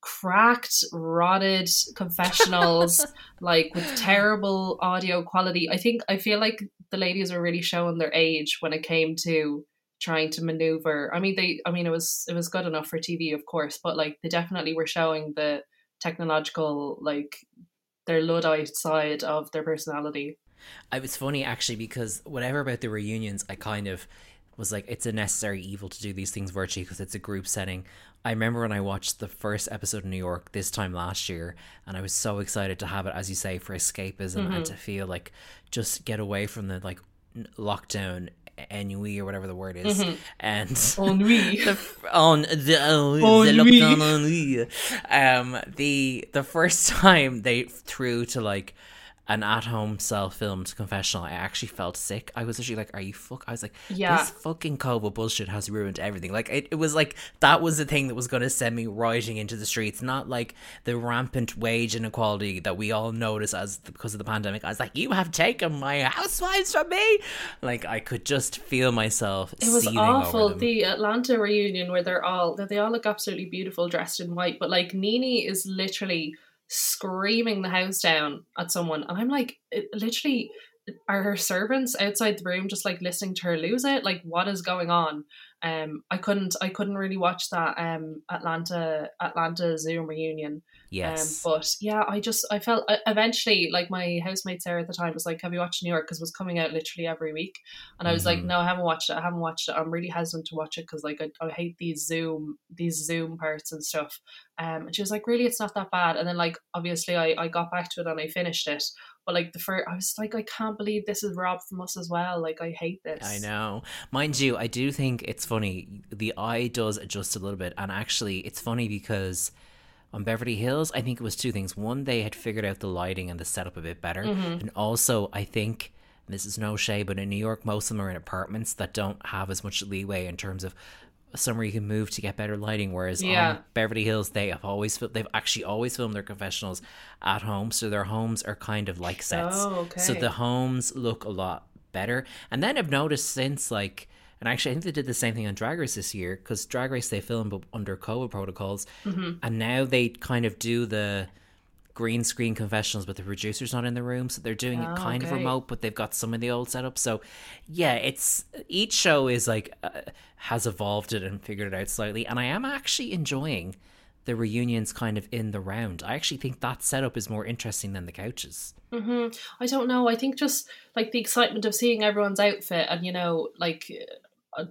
cracked, rotted confessionals, like with terrible audio quality. I think I feel like the ladies were really showing their age when it came to trying to maneuver. I mean, they. I mean, it was it was good enough for TV, of course, but like they definitely were showing the technological like their luddite side of their personality. I was funny actually because whatever about the reunions, I kind of was like, it's a necessary evil to do these things virtually because it's a group setting. I remember when I watched the first episode in New York this time last year, and I was so excited to have it, as you say, for escapism and mm-hmm. to feel like just get away from the like lockdown ennui or whatever the word is, and Ennui. the on the, oh, the lockdown ennui. Um, the the first time they threw to like an at-home self-filmed confessional, I actually felt sick. I was actually like, "Are you fuck?" I was like, Yeah. this fucking COVID bullshit has ruined everything." Like it, it was like that was the thing that was going to send me rioting into the streets, not like the rampant wage inequality that we all notice as because of the pandemic. I was like, "You have taken my housewives from me." Like I could just feel myself. It was awful. The Atlanta reunion where they're all they all look absolutely beautiful dressed in white, but like Nene is literally screaming the house down at someone, and I'm like, it, literally, are her servants outside the room just like listening to her lose it? Like, what is going on? Um, I couldn't, I couldn't really watch that um Atlanta Atlanta Zoom reunion. Yes. Um, but yeah, I just I felt uh, eventually like my housemate Sarah at the time was like, "Have you watched New York?" Because it was coming out literally every week, and I was like, Mhm. "No, I haven't watched it. I haven't watched it. I'm really hesitant to watch it because like I, I hate these Zoom these Zoom parts and stuff." Um, and she was like, "Really, it's not that bad." And then like obviously I I got back to it and I finished it. But like the first, I was like, I can't believe this is robbed from us as well. Like I hate this. I know. Mind you, I do think it's funny. The eye does adjust a little bit. And actually, it's funny because on Beverly Hills, I think it was two things. One, they had figured out the lighting and the setup a bit better. Mm-hmm. And also, I think this is no shade, but in New York, most of them are in apartments that don't have as much leeway in terms of somewhere you can move to get better lighting. Whereas Yeah. on Beverly Hills, they have always they've actually always filmed their confessionals at home, so their homes are kind of like sets. Oh, So the homes look a lot better. And then I've noticed since like. And actually, I think they did the same thing on Drag Race this year because Drag Race they filmed but under COVID protocols, Mm-hmm. and now they kind of do the green screen confessionals, but the producer's not in the room, so they're doing it Oh, kind of remote, but they've got some of the old setup. So, yeah, it's each show is like uh, has evolved it and figured it out slightly, and I am actually enjoying the reunions kind of in the round. I actually think that setup is more interesting than the couches. hmm I don't know. I think just like the excitement of seeing everyone's outfit and you know, like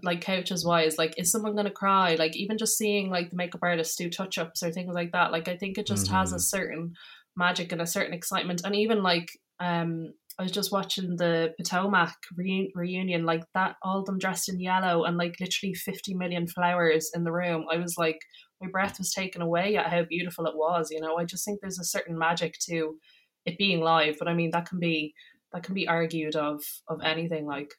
like couches wise, like is someone gonna cry? Like even just seeing like the makeup artists do touch ups or things like that. Like I think it just has a Mhm. certain magic and a certain excitement. And even like um I was just watching the Potomac re- reunion, like that, all of them dressed in yellow and like literally 50 million flowers in the room. I was like, my breath was taken away at how beautiful it was. You know, I just think there's a certain magic to it being live, but I mean that can be that can be argued of of anything. Like,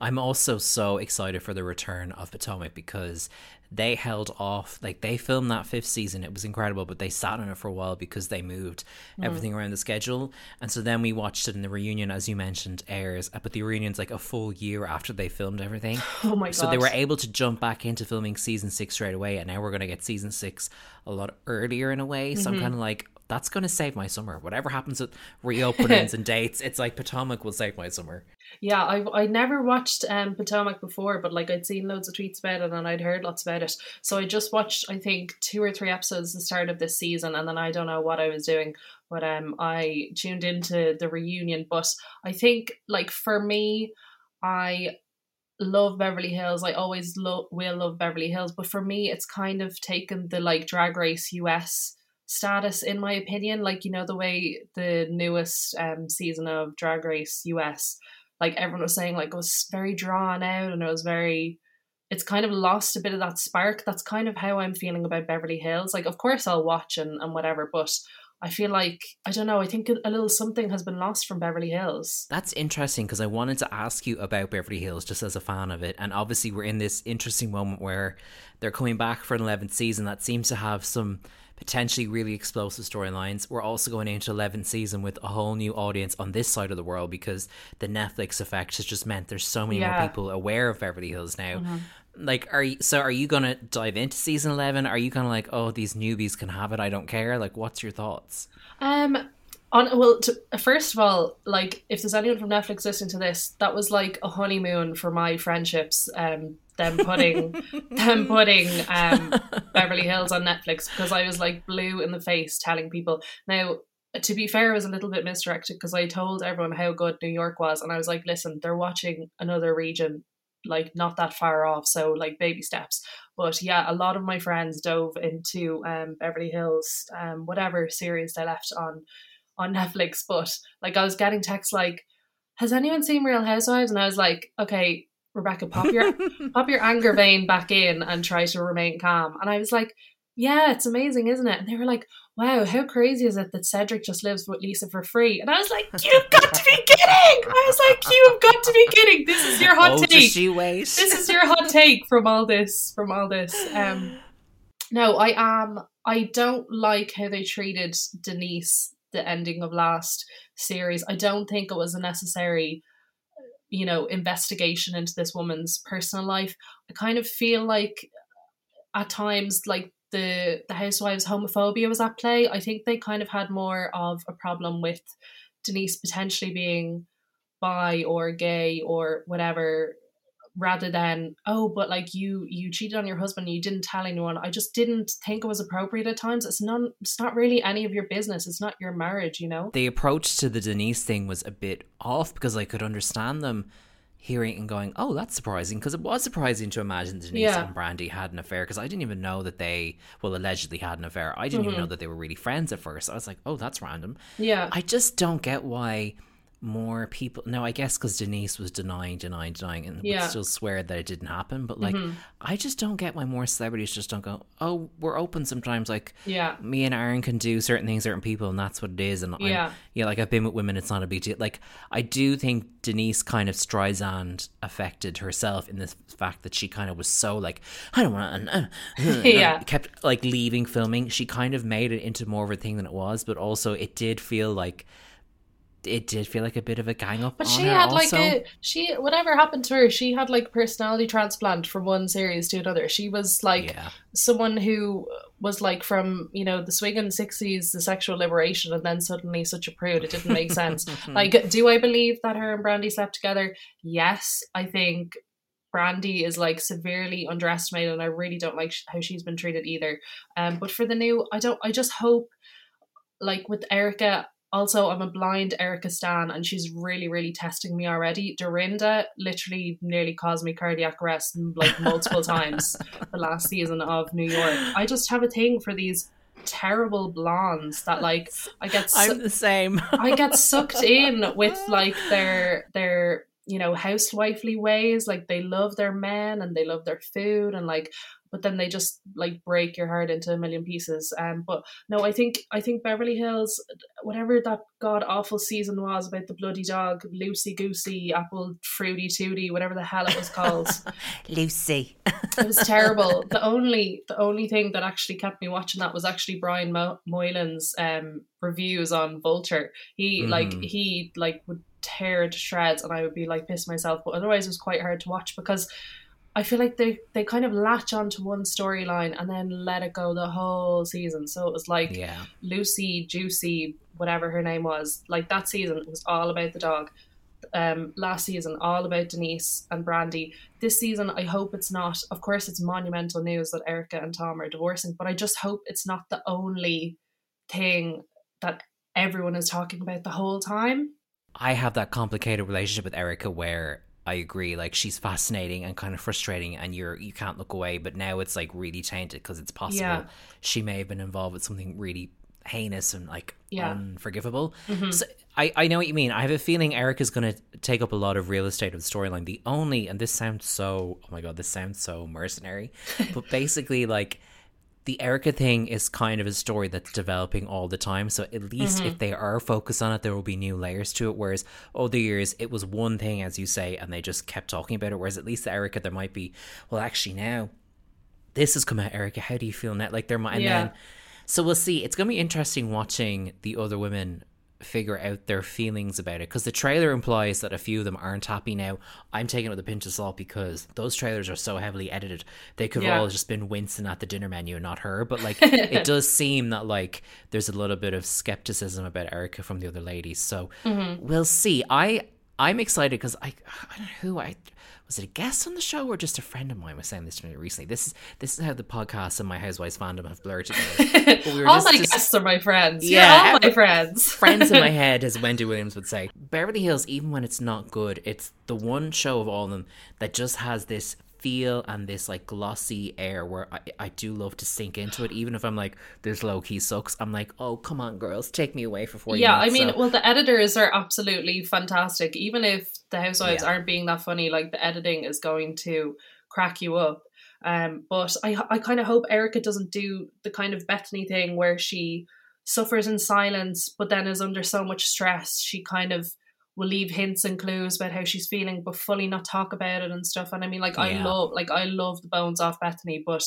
I'm also so excited for the return of Potomac because they held off, like they filmed that fifth season. It was incredible, but they sat on it for a while because they moved mm. everything around the schedule. And so then we watched it in the reunion, as you mentioned, airs. But the reunion's like a full year after they filmed everything. oh my god! So they were able to jump back into filming season six straight away, and now we're going to get season six a lot earlier in a way. So I'm mm-hmm. kind of like, that's going to save my summer. Whatever happens with reopenings and dates, it's like Potomac will save my summer. Yeah, I I never watched um Potomac before, but like I'd seen loads of tweets about it and I'd heard lots about it. So I just watched I think two or three episodes at the start of this season, and then I don't know what I was doing, but um I tuned into the reunion. But I think like for me, I love Beverly Hills. I always love will love Beverly Hills, but for me, it's kind of taken the like Drag Race US status in my opinion. Like you know the way the newest um season of Drag Race US like everyone was saying like it was very drawn out and it was very it's kind of lost a bit of that spark that's kind of how i'm feeling about beverly hills like of course i'll watch and, and whatever but i feel like i don't know i think a little something has been lost from beverly hills That's interesting because I wanted to ask you about Beverly Hills just as a fan of it. And obviously, we're in this interesting moment where they're coming back for an 11th season that seems to have some potentially really explosive storylines. We're also going into 11th season with a whole new audience on this side of the world because the Netflix effect has just meant there's so many more people aware of Beverly Hills now. Mm-hmm. Like, are you so? Are you gonna dive into season eleven? Are you kind of like, oh, these newbies can have it. I don't care. Like, what's your thoughts? Um, on well, to, first of all, like if there's anyone from Netflix listening to this, that was like a honeymoon for my friendships. Um, them putting them putting um Beverly Hills on Netflix because I was like blue in the face telling people. Now, to be fair, I was a little bit misdirected because I told everyone how good New York was, and I was like, listen, they're watching another region like not that far off, so like baby steps. But yeah, a lot of my friends dove into um Beverly Hills, um whatever series they left on on Netflix. But like I was getting texts like, "Has anyone seen Real Housewives?" And I was like, "Okay, Rebecca, pop your pop your anger vein back in and try to remain calm." And I was like, "Yeah, it's amazing, isn't it?" And they were like, "Wow, how crazy is it that Cedric just lives with Lisa for free?" And I was like, "You've got to be kidding!" I was like, "You've got to be kidding! This is your hot oh, take." she wait? this is your hot take from all this from all this um no i am i don't like how they treated denise the ending of last series i don't think it was a necessary you know investigation into this woman's personal life i kind of feel like at times like the the housewives homophobia was at play. I think they kind of had more of a problem with denise potentially being bi or gay or whatever rather than oh but like you you cheated on your husband and you didn't tell anyone. I just didn't think it was appropriate at times. It's not it's not really any of your business. It's not your marriage you know? The approach to the Denise thing was a bit off because I could understand them hearing and going, "Oh, that's surprising," because it was surprising to imagine Denise Yeah. and Brandi had an affair because I didn't even know that they, well, allegedly had an affair. I didn't even mm-hmm. know that they were really friends at first. I was like, "Oh, that's random." yeah I just don't get why more people. No, I guess because Denise was denying, denying, denying, and Yeah. would still swear that it didn't happen. But like, Mhm. I just don't get why more celebrities just don't go. Oh, we're open sometimes. Like Yeah. me and Aaron can do certain things, certain people, and that's what it is. And I'm- Yeah. yeah, like I've been with women, it's not a big deal. Like I do think Denise kind of Streisand affected herself in this fact that she kind of was so like I don't want to, uh, uh, uh, Yeah. kept like leaving filming. She kind of made it into more of a thing than it was, but also it did feel like it did feel like a bit of a gang up. But she had also. like a she whatever happened to her, she had like a personality transplant from one series to another. She was like yeah, someone who was like from, you know, the swing swinging sixties, the sexual liberation, and then suddenly such a prude. It didn't make sense. like, do I believe that her and Brandi slept together? Yes. I think Brandi is like severely underestimated and I really don't like sh- how she's been treated either. Um but for the new I don't I just hope like with Erica also I'm a blind Erica Stan and she's really really testing me already. Dorinda literally nearly caused me cardiac arrest like multiple times the last season of New York. I just have a thing for these terrible blondes that like I get su- I'm the same. I get sucked in with like their their you know housewifely ways like they love their men and they love their food and like but then they just like break your heart into a million pieces um but no I think I think Beverly Hills whatever that god awful season was about the bloody dog loosey goosey apple fruity tooty whatever the hell it was called Lucy. it was terrible. The only the only thing that actually kept me watching that was actually Brian Mo- Moylan's um reviews on Vulture. He like Mhm. he like would tear it to shreds, and I would be like piss myself. But otherwise, it was quite hard to watch because I feel like they they kind of latch onto one storyline and then let it go the whole season. So it was like yeah, Lucy, Juicy, whatever her name was, like that season was all about the dog. Um, last season, all about Denise and Brandi. This season, I hope it's not. Of course, it's monumental news that Erica and Tom are divorcing, but I just hope it's not the only thing that everyone is talking about the whole time. I have that complicated relationship with Erica where I agree, like she's fascinating and kind of frustrating, and you're you can't look away. But now it's like really tainted because it's possible Yeah. she may have been involved with something really heinous and like Yeah. unforgivable. Mhm. So I, I know what you mean. I have a feeling Eric is going to take up a lot of real estate of the storyline. The only, and this sounds so, oh my god, this sounds so mercenary, but basically, like, the Erica thing is kind of a story that's developing all the time. So at least if mm-hmm. they are focused on it, there will be new layers to it. Whereas other years, it was one thing, as you say, and they just kept talking about it. Whereas at least the Erica, there might be, well, actually now, this has come out, Erica. How do you feel now? Like there might, and Yeah. then, so we'll see. It's going to be interesting watching the other women figure out their feelings about it because the trailer implies that a few of them aren't happy now. I'm taking it with a pinch of salt because those trailers are so heavily edited. They could have all just been wincing at the dinner menu and not her. But like, it does seem that like there's a little bit of skepticism about Erica from the other ladies. So Mm-hmm. we'll see. I I'm excited because I I don't know who I was it a guest on the show or just a friend of mine was saying this to me recently. This is this is how the podcast and my housewives fandom have blurred together. We all just- my just- guests are my friends. Yeah, Yeah, all my friends. friends in my head, as Wendy Williams would say. Beverly Hills, even when it's not good, it's the one show of all of them that just has this feel and this like glossy air where I, I do love to sink into it. Even if I'm like, this low key sucks, I'm like, oh, come on, girls, take me away for four yeah, I mean, So- well, the editors are absolutely fantastic. Even if the housewives Yeah. aren't being that funny, like the editing is going to crack you up. Um, but I, I kind of hope Erica doesn't do the kind of Bethany thing where she suffers in silence, but then is under so much stress, she kind of will leave hints and clues about how she's feeling, but fully not talk about it and stuff. And I mean, like, I love, like, I love the bones off Bethany, but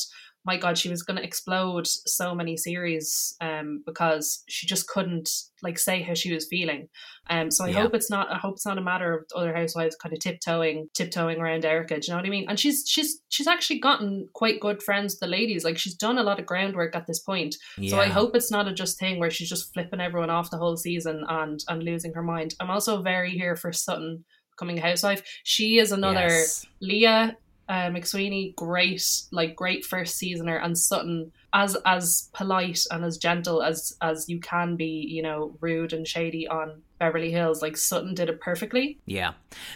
my god she was going to explode so many series um because she just couldn't like say how she was feeling. Um so i Yeah. hope it's not i hope it's not a matter of other housewives kind of tiptoeing tiptoeing around erica do you know what i mean? And she's she's she's actually gotten quite good friends with the ladies like she's done a lot of groundwork at this point. So i hope it's not a just thing where she's just flipping everyone off the whole season and and losing her mind. I'm also very here for sutton becoming a housewife. She is another Yes. Leah uh, McSweeney, great, like great first seasoner, and Sutton as as polite and as gentle as as you can be, you know, rude and shady on Beverly Hills. Like Sutton did it perfectly. Yeah.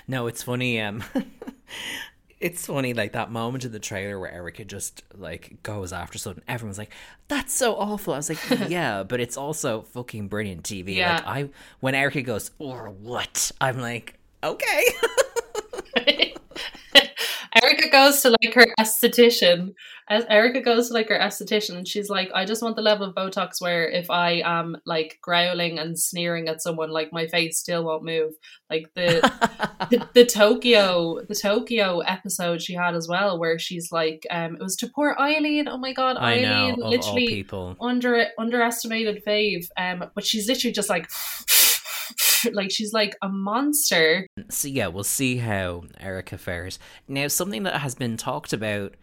No, it's funny. Um, it's funny, like that moment in the trailer where Erica just like goes after something. Everyone's like, "That's so awful." I was like, "Yeah," but it's also fucking brilliant TV. Yeah. Like I, when Erica goes, "Or what?" I'm like, "Okay." Erica goes to like her esthetician. As Erica goes to like her esthetician, and she's like, "I just want the level of Botox where if I am like growling and sneering at someone, like my face still won't move." Like the the, the Tokyo the Tokyo episode she had as well, where she's like, um, it was to poor Eileen. Oh my god, I know Eileen, of literally people. under underestimated fave. Um, but she's literally just like. like she's like a monster. So yeah, we'll see how Erica fares. Now, something that has been talked about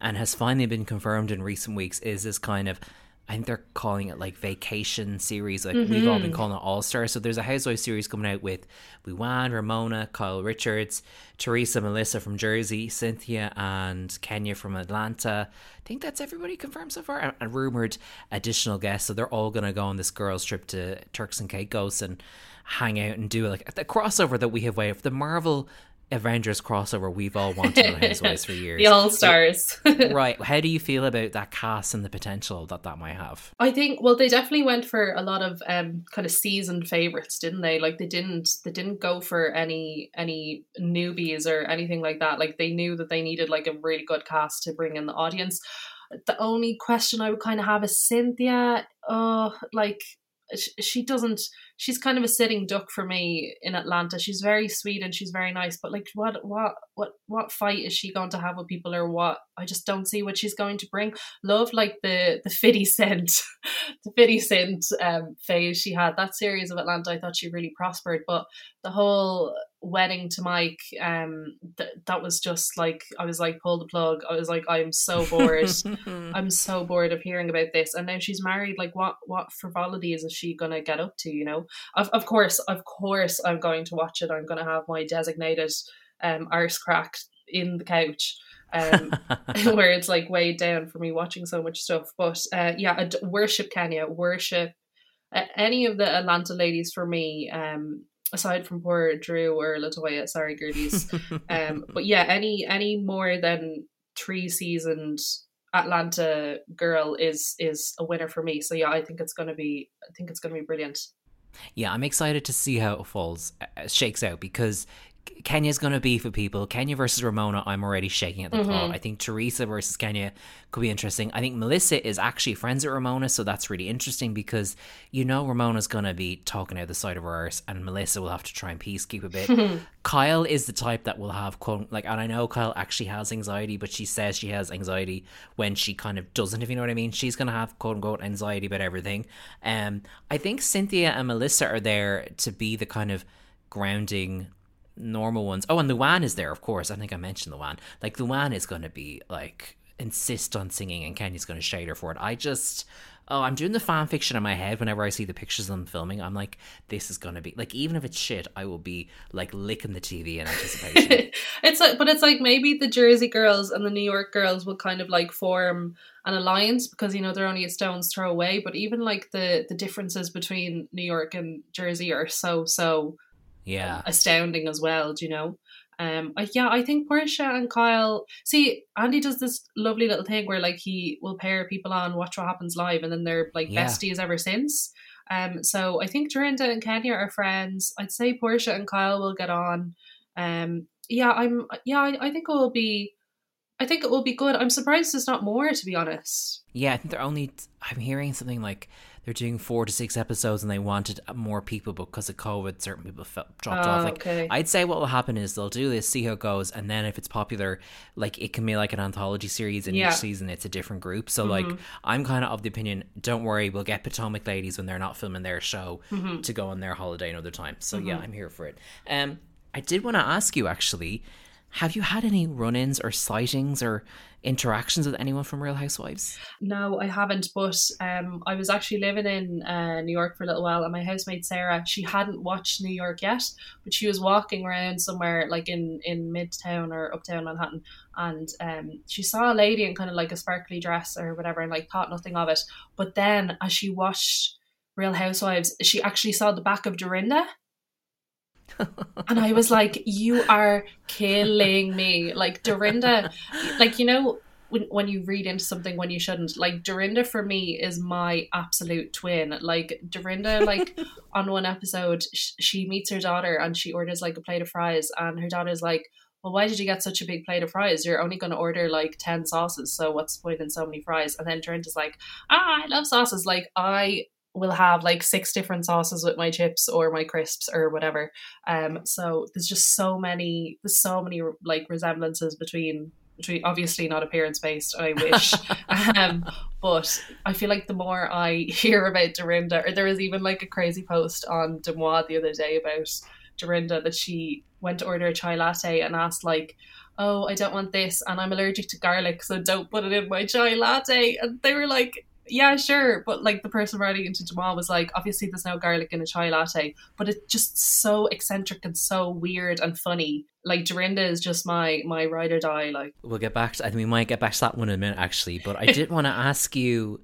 and has finally been confirmed in recent weeks is this kind of I think they're calling it like vacation series. Like we've all been mm-hmm. calling it All Star. So there's a Housewives series coming out with Luann, Ramona, Kyle Richards, Teresa, Melissa from Jersey, Cynthia, and Kenya from Atlanta. I think that's everybody confirmed so far. And, and rumored additional guests. So they're all going to go on this girls' trip to Turks and Caicos and hang out and do like the crossover that we have waited for. The Marvel Avengers crossover we've all wanted on Housewives for years. The All Stars. right. How do you feel about that cast and the potential that that might have? I think well they definitely went for a lot of um kind of seasoned favorites, didn't they? Like they didn't they didn't go for any any newbies or anything like that. Like they knew that they needed like a really good cast to bring in the audience. The only question I would kind of have is Cynthia. Oh, like she doesn't she's kind of a sitting duck for me in Atlanta. She's very sweet and she's very nice, but like what what what what fight is she going to have with people or what? I just don't see what she's going to bring. Love like the the fifty cent the fifty cent um phase she had. That series of Atlanta I thought she really prospered, but the whole wedding to Mike um th- that was just like I was like pull the plug. I was like I'm so bored. I'm so bored of hearing about this. And now she's married. Like, what what frivolities is she gonna get up to? You know, of of course, of course, I'm going to watch it. I'm gonna have my designated um arse crack in the couch. Um, where it's like weighed down for me watching so much stuff. But uh, yeah, I'd worship Kenya, worship uh, any of the Atlanta ladies for me. Um, aside from poor Drew or Latoya, sorry, Gerties. um, but yeah, any any more than three seasoned Atlanta girl is is a winner for me. So yeah, I think it's gonna be I think it's gonna be brilliant. Yeah, I'm excited to see how it falls, uh, shakes out because Kenya's going to be for people. Kenya versus Ramona, I'm already shaking at the thought. I think Teresa versus Kenya could be interesting. I think Melissa is actually friends with Ramona, so that's really interesting because you know Ramona's going to be talking out the side of her arse, and Melissa will have to try and peacekeep a bit. Kyle is the type that will have quote like, and I know Kyle actually has anxiety, but she says she has anxiety when she kind of doesn't. If you know what I mean, she's going to have quote unquote anxiety about everything. Um, I think Cynthia and Melissa are there to be the kind of grounding normal ones. Oh, and Luann is there, of course. I think I mentioned Luann. Like Luann is going to be like insist on singing, and Kenya's going to shade her for it. I just. Oh, I'm doing the fan fiction in my head whenever I see the pictures of them filming. I'm like, this is gonna be like, even if it's shit, I will be like licking the TV in anticipation. it's like, but it's like maybe the Jersey girls and the New York girls will kind of like form an alliance because you know they're only a stone's throw away. But even like the the differences between New York and Jersey are so so yeah, astounding as well. Do you know? Um, I, yeah, I think Porsha and Kyle. See, Andy does this lovely little thing where like he will pair people on Watch What Happens Live, and then they're like Yeah. besties ever since. Um, so I think Dorinda and Kenya are friends. I'd say Porsha and Kyle will get on. Um, yeah, I'm. Yeah, I, I think it will be. I think it will be good. I'm surprised there's not more, to be honest. yeah. I think they're only. I'm hearing something like they're doing four to six episodes, and they wanted more people because of COVID. Certain people felt, dropped oh, off. Oh, Like okay. I'd say what will happen is they'll do this, see how it goes, and then if it's popular, like it can be like an anthology series, and Yeah. each season it's a different group. So mm-hmm. like I'm kind of of the opinion, don't worry, we'll get Potomac ladies when they're not filming their show mm-hmm. to go on their holiday another time. So mm-hmm. yeah, I'm here for it. Um, I did want to ask you actually, have you had any run-ins or sightings or interactions with anyone from Real Housewives? No, I haven't. But um, I was actually living in uh, New York for a little while, and my housemate Sarah, she hadn't watched New York yet, but she was walking around somewhere like in in Midtown or Uptown Manhattan, and um, she saw a lady in kind of like a sparkly dress or whatever, and like thought nothing of it. But then, as she watched Real Housewives, she actually saw the back of Dorinda. And I was like, "You are killing me!" Like Dorinda, like you know when when you read into something when you shouldn't. Like Dorinda for me is my absolute twin. Like Dorinda, like on one episode, sh- she meets her daughter and she orders like a plate of fries, and her daughter's like. Well, why did you get such a big plate of fries? You're only going to order like 10 sauces, so what's the point in so many fries? And then Dorinda's like, ah, I love sauces. Like, I will have like six different sauces with my chips or my crisps or whatever. Um, so there's just so many, there's so many like resemblances between between obviously not appearance based. I wish, um, but I feel like the more I hear about Dorinda, or there was even like a crazy post on DeuxMoi the other day about Dorinda that she went to order a chai latte and asked like. Oh, I don't want this, and I'm allergic to garlic, so don't put it in my chai latte. And they were like, yeah, sure. But like the person writing into DeuxMoi was like, obviously there's no garlic in a chai latte, but it's just so eccentric and so weird and funny. Like Dorinda is just my my ride or die. Like We'll get back to, I think we might get back to that one in a minute, actually. But I did want to ask you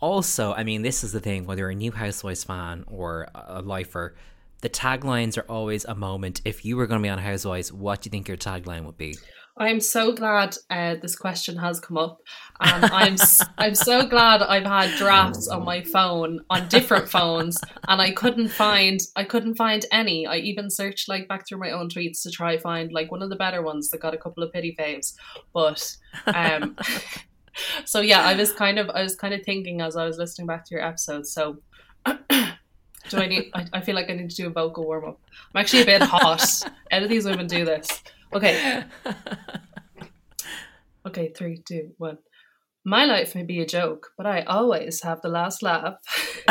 also, I mean, this is the thing, whether you're a new Housewives fan or a lifer, the taglines are always a moment. If you were going to be on Housewives, what do you think your tagline would be? I'm so glad uh, this question has come up, and I'm s- I'm so glad I've had drafts on my phone on different phones, and I couldn't find I couldn't find any. I even searched like back through my own tweets to try find like one of the better ones that got a couple of pity faves, but um. so yeah, I was kind of I was kind of thinking as I was listening back to your episode, So do I need? I, I feel like I need to do a vocal warm up. I'm actually a bit hot. How do these women do this? Okay. Okay, three, two, one. My life may be a joke, but I always have the last laugh.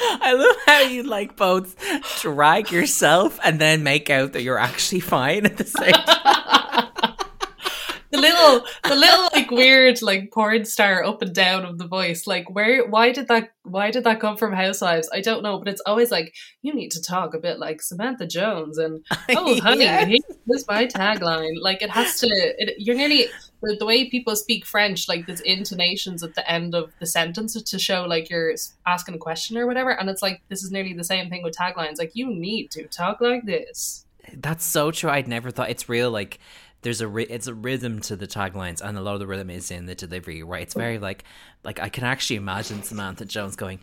I love how you like both drag yourself and then make out that you're actually fine at the same time. the little, the little like weird like porn star up and down of the voice. Like, where? Why did that? Why did that come from Housewives? I don't know, but it's always like you need to talk a bit like Samantha Jones and oh honey, Yes. here's my tagline. Like it has to. It, you're nearly the, the way people speak French, like there's intonations at the end of the sentence to show like you're asking a question or whatever, and it's like this is nearly the same thing with taglines. Like you need to talk like this. That's so true. I'd never thought it's real. Like there's a it's a rhythm to the taglines, and a lot of the rhythm is in the delivery. Right? It's very like like I can actually imagine Samantha Jones going.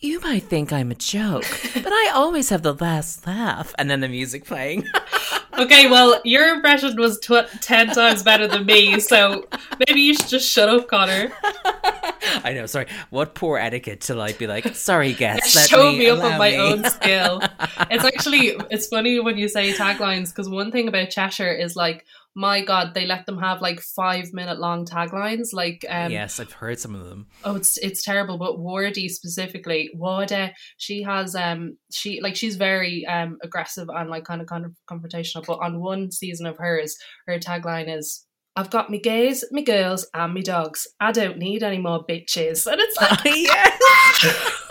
You might think I'm a joke, but I always have the last laugh, and then the music playing. Okay, well, your impression was tw- ten times better than me, so maybe you should just shut up, Connor. I know. Sorry. What poor etiquette to like be like, sorry, guest. let Show me, up on my me." own skill. It's actually it's funny when you say taglines because one thing about Cheshire is like, my God, they let them have like five minute long taglines. Like, um, yes, I've heard some of them. oh, it's it's terrible. But Wardy specifically, Warda, she has um she like she's very um aggressive and like kind of kind of confrontational. But on one season of hers, her tagline is. I've got me gays, me girls, and me dogs. I don't need any more bitches. And it's like, yes.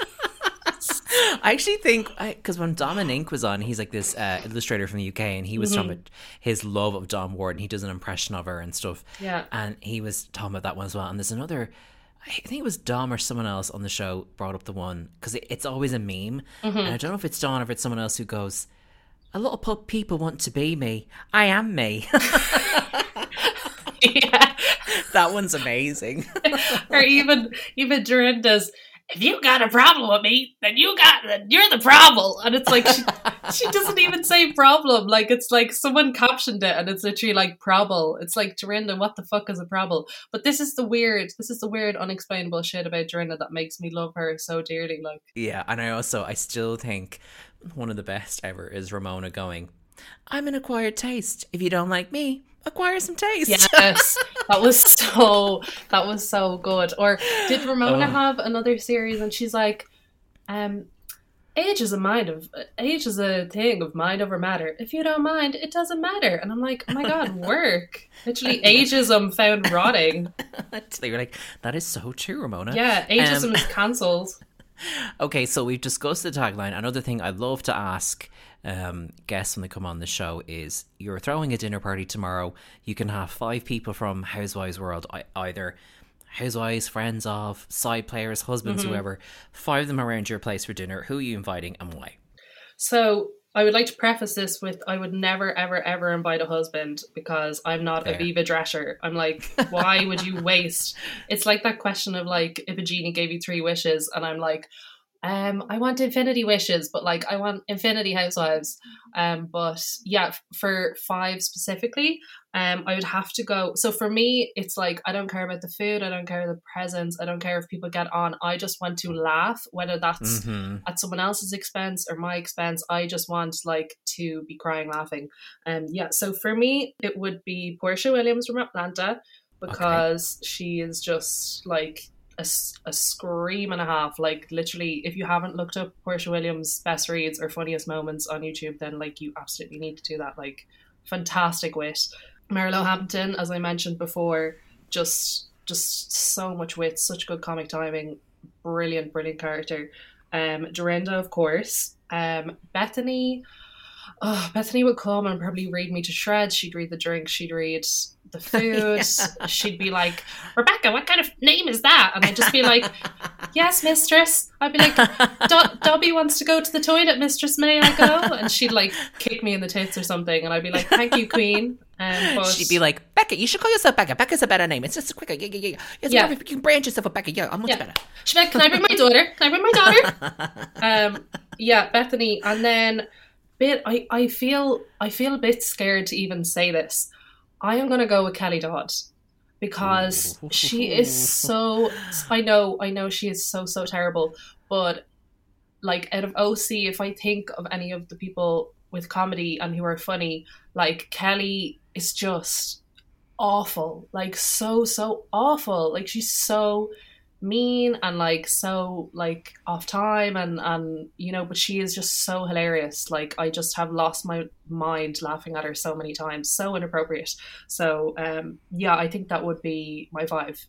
I actually think because when Dominic was on, he's like this uh, illustrator from the UK, and he was talking about his love of Dawn Ward, and he does an impression of her and stuff. Yeah. and he was talking about that one as well. And there's another, I think it was Dom or someone else on the show brought up the one because it, it's always a meme, and I don't know if it's Dom or if it's someone else who goes, "A lot of people want to be me. I am me." yeah. that one's amazing. or even even Dorinda's. If you got a problem with me, then you got then you're the problem. And it's like she, she doesn't even say problem. Like it's like someone captioned it, and it's literally like problem. It's like Dorinda, what the fuck is a problem? But this is the weird, this is the weird, unexplainable shit about Dorinda that makes me love her so dearly. Like Yeah, and I also I still think one of the best ever is Ramona going, I'm an acquired taste. If you don't like me, acquire some taste. yes, that was so that was so good. Or did Ramona Oh. have another series and she's like, um, age is a mind of age is a thing of mind over matter. If you don't mind, it doesn't matter. And I'm like, oh my god, work. Literally, ageism found rotting. they were like, that is so true, Ramona. Yeah, ageism Um, is cancelled. Okay, so we've discussed the tagline. Another thing I'd love to ask um, guests when they come on the show is you're throwing a dinner party tomorrow. You can have five people from Housewives World, either housewives, friends of, side players, husbands, whoever. Five of them around your place for dinner. Who are you inviting and why? So I would like to preface this with I would never, ever, ever invite a husband because I'm not Fair. a Viva Drescher. I'm like, why would you waste? It's like that question of like, if a genie gave you three wishes, and I'm like, um, I want infinity wishes, but like I want infinity housewives. Um, but yeah, for five specifically, um, I would have to go. So for me, it's like I don't care about the food, I don't care the presents, I don't care if people get on. I just want to laugh, whether that's Mhm. at someone else's expense or my expense. I just want like to be crying laughing. Um, yeah, so for me, it would be Porsha Williams from Atlanta because she is just like a, a scream and a half. Like literally, if you haven't looked up Porsha Williams' best reads or funniest moments on YouTube, then like you absolutely need to do that. Like fantastic wit. Marlo Hampton, as I mentioned before, just just so much wit, such good comic timing, brilliant, brilliant character. Um, Dorinda, of course. Um, Bethany. Oh, Bethany would come and probably read me to shreds. She'd read the drinks. She'd read the food. She'd be like, "Rebecca, what kind of name is that?" And I'd just be like, "Yes, mistress." I'd be like, Do- "Dobby wants to go to the toilet, mistress. May I go?" And she'd like kick me in the tits or something, and I'd be like, "Thank you, queen." Um, but She'd be like, Becca, you should call yourself Becca. Becca's a better name. It's just quicker. Yeah, yeah, yeah. It's Yeah. yeah. You can brand yourself a Becca. Yeah, I'm much Yeah. better. She'd be like, "Can I bring my daughter? Can I bring my daughter?" um, yeah, Bethany, and then bit. I I feel I feel a bit scared to even say this. I am gonna go with Kelly Dodd because Ooh. she is so. I know, I know, she is so so terrible. But like out of OC, if I think of any of the people with comedy and who are funny, like Kelly is just awful, like so so awful. Like she's so mean and like so like off time and and you know but she is just so hilarious. Like i just have lost my mind laughing at her so many times. So inappropriate. So um yeah i think that would be my five.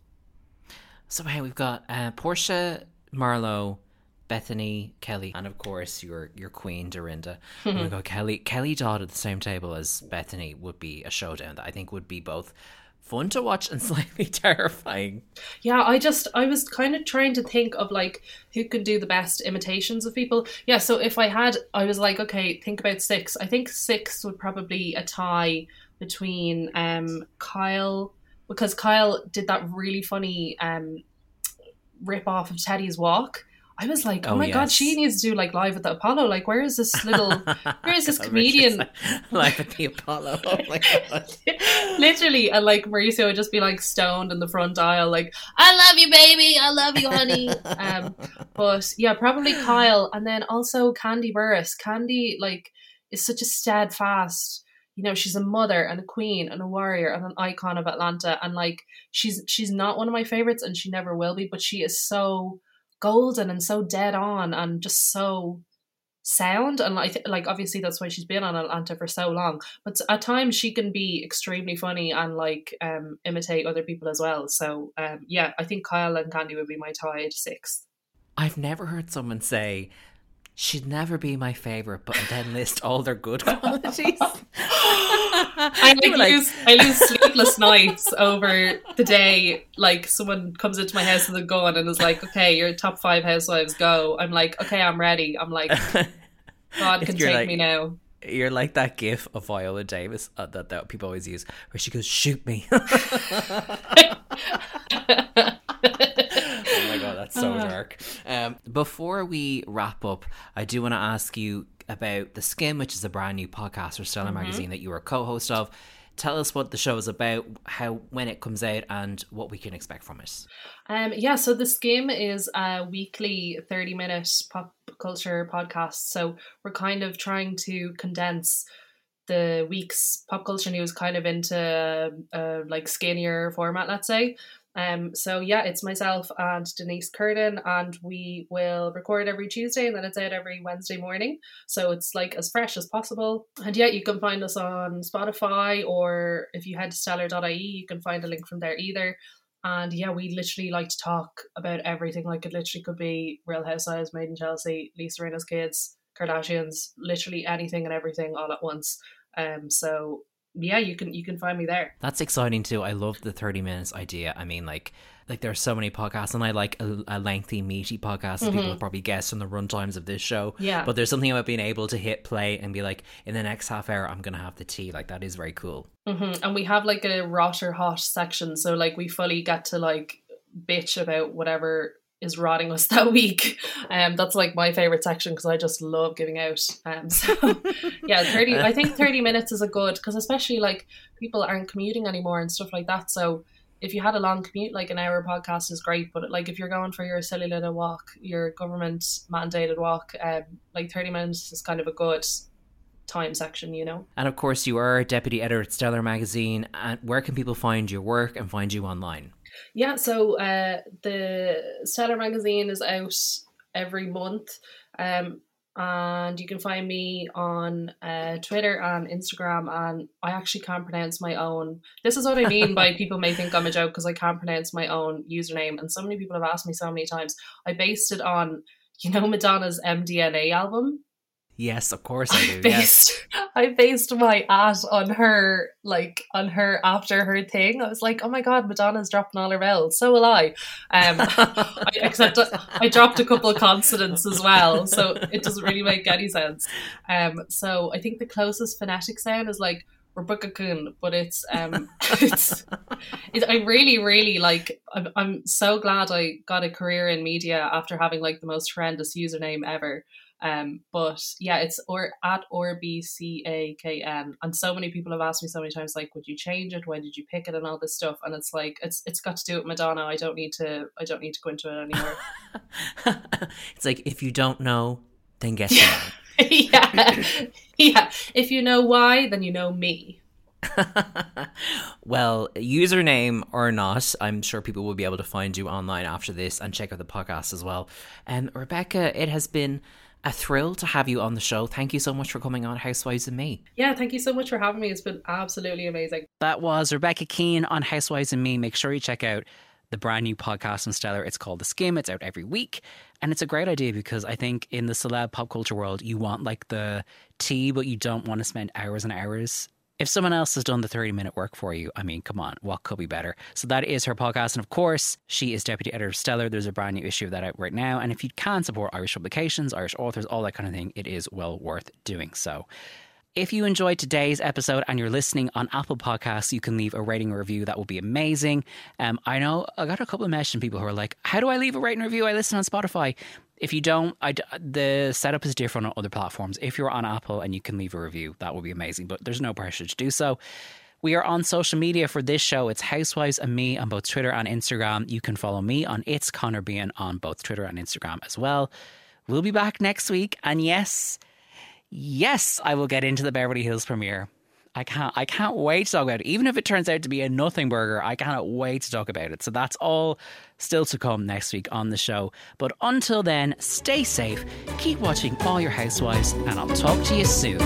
So hey, we've got uh, Porsha, Marlo, Bethany, Kelly, and of course your your queen Dorinda. And we got Kelly Kelly Dodd at the same table as Bethany would be a showdown that I think would be both fun to watch and slightly terrifying. yeah i just i was kind of trying to think of like who could do the best imitations of people. Yeah so if i had i was like okay think about six. I think six would probably a tie between um kyle because kyle did that really funny um rip off of teddi's walk i was like oh, Oh, my god she needs to do like live at the apollo like where is this little where is this comedian live at the Apollo? Oh my god! Literally, and like Mauricio would just be like stoned in the front aisle, like "I love you, baby, I love you, honey." um, but yeah, probably Kyle, and then also Kandi Burruss. Kandi like is such a steadfast. You know, she's a mother and a queen and a warrior and an icon of Atlanta, and like she's she's not one of my favorites, and she never will be. But she is so golden and so dead on, and just so sound. And like like obviously that's why she's been on Atlanta for so long. But at times she can be extremely funny and like um imitate other people as well. So um yeah I think Kyle and Kandi would be my tied sixth. I've never heard someone say she'd never be my favorite, but then list all their good qualities. I were like, lose I lose sleepless nights over the day like someone comes into my house with a gun and is like okay your top five housewives go I'm like okay I'm ready I'm like God can take like- me now You're like that gif of Viola Davis uh, that, that people always use, where she goes, "Shoot me." oh my god, that's so dark. Um, before we wrap up, I do want to ask you about the Skim, which is a brand new podcast for Stellar Magazine that you are co-host of. Tell us what the show is about, how when it comes out, and what we can expect from it. Um, yeah, so the Skim is a weekly 30 minute pop culture podcast. So we're kind of trying to condense the week's pop culture news kind of into a like skinnier format, let's say. Um, so yeah, it's myself and Denise Curtin, and we will record every Tuesday, and then it's out every Wednesday morning. So it's like as fresh as possible. And yeah, you can find us on Spotify, or if you head to stellar.ie, you can find a link from there either. And yeah, we literally like to talk about everything. Like it literally could be Real Housewives, Made in Chelsea, Lisa Rinna's kids, Kardashians, literally anything and everything all at once. Um, so yeah, you can you can find me there. That's exciting too. I love the 30 minutes idea. I mean, like, like there are so many podcasts, and I like a, a lengthy, meaty podcast that people have probably guessed from the run times of this show. Mm-hmm. Yeah. But there's something about being able to hit play and be like, in the next half hour, I'm going to have the tea. Like, that is very cool. hmm And we have like a rot or hot section, so like we fully get to like bitch about whatever is rotting us that week. Um, that's like my favorite section because I just love giving out. Um, so yeah, thirty. I think thirty minutes is a good because especially like people aren't commuting anymore and stuff like that. So if you had a long commute, like an hour podcast is great. But like if you're going for your silly little walk, your government mandated walk, um, like thirty minutes is kind of a good time section, you know. And of course, you are deputy editor at Stellar Magazine. And where can people find your work and find you online? Yeah, so uh, the Stellar magazine is out every month, um, and you can find me on uh, Twitter and Instagram. And I actually can't pronounce my own. This is what I mean by people may think I'm a joke because I can't pronounce my own username. And so many people have asked me so many times. I based it on, you know, Madonna's MDNA album. Yes, of course I do. yes. based I based my at on her like on her after her thing. I was like, oh my god, Madonna's dropping all her L's. So will I. Um, I, except I dropped a couple of consonants as well, so it doesn't really make any sense. Um, so I think the closest phonetic sound is like Rebecca Coon, but it's um, it's it, I really really like. I'm I'm so glad I got a career in media after having like the most horrendous username ever. Um, but yeah, it's or at or b c a k n, and so many people have asked me so many times, like, would you change it? When did you pick it? And all this stuff, and it's like it's it's got to do with Madonna. I don't need to I don't need to go into it anymore. it's like, if you don't know, then guess to yeah, yeah. If you know why, then you know me. well, username or not, I'm sure people will be able to find you online after this and check out the podcast as well. And Rebecca, it has been a thrill to have you on the show. Thank you so much for coming on Housewives and Me. Yeah, thank you so much for having me. It's been absolutely amazing. That was Rebecca Keane on Housewives and Me. Make sure you check out the brand new podcast on Stellar. It's called The Skim. It's out every week. And it's a great idea because I think in the celeb pop culture world, you want like the tea, but you don't want to spend hours and hours if someone else has done the 30 minute work for you, I mean, come on, what could be better? So that is her podcast. And of course, she is deputy editor of Stellar. There's a brand new issue of that out right now. And if you can support Irish publications, Irish authors, all that kind of thing, it is well worth doing so. If you enjoyed today's episode and you're listening on Apple Podcasts, you can leave a rating or review. That would be amazing. Um, I know I got a couple of messages from people who are like, "How do I leave a rating review? I listen on Spotify." If you don't, I, the setup is different on other platforms. If you're on Apple and you can leave a review, that would be amazing. But there's no pressure to do so. We are on social media for this show. It's Housewives and me on both Twitter and Instagram. You can follow me on It's Conor Behan on both Twitter and Instagram as well. We'll be back next week, and yes. Yes, I will get into the Beverly Hills premiere. I can't I can't wait to talk about it. Even if it turns out to be a nothing burger, I cannot wait to talk about it. So that's all still to come next week on the show. But until then, stay safe, keep watching all your housewives, and I'll talk to you soon.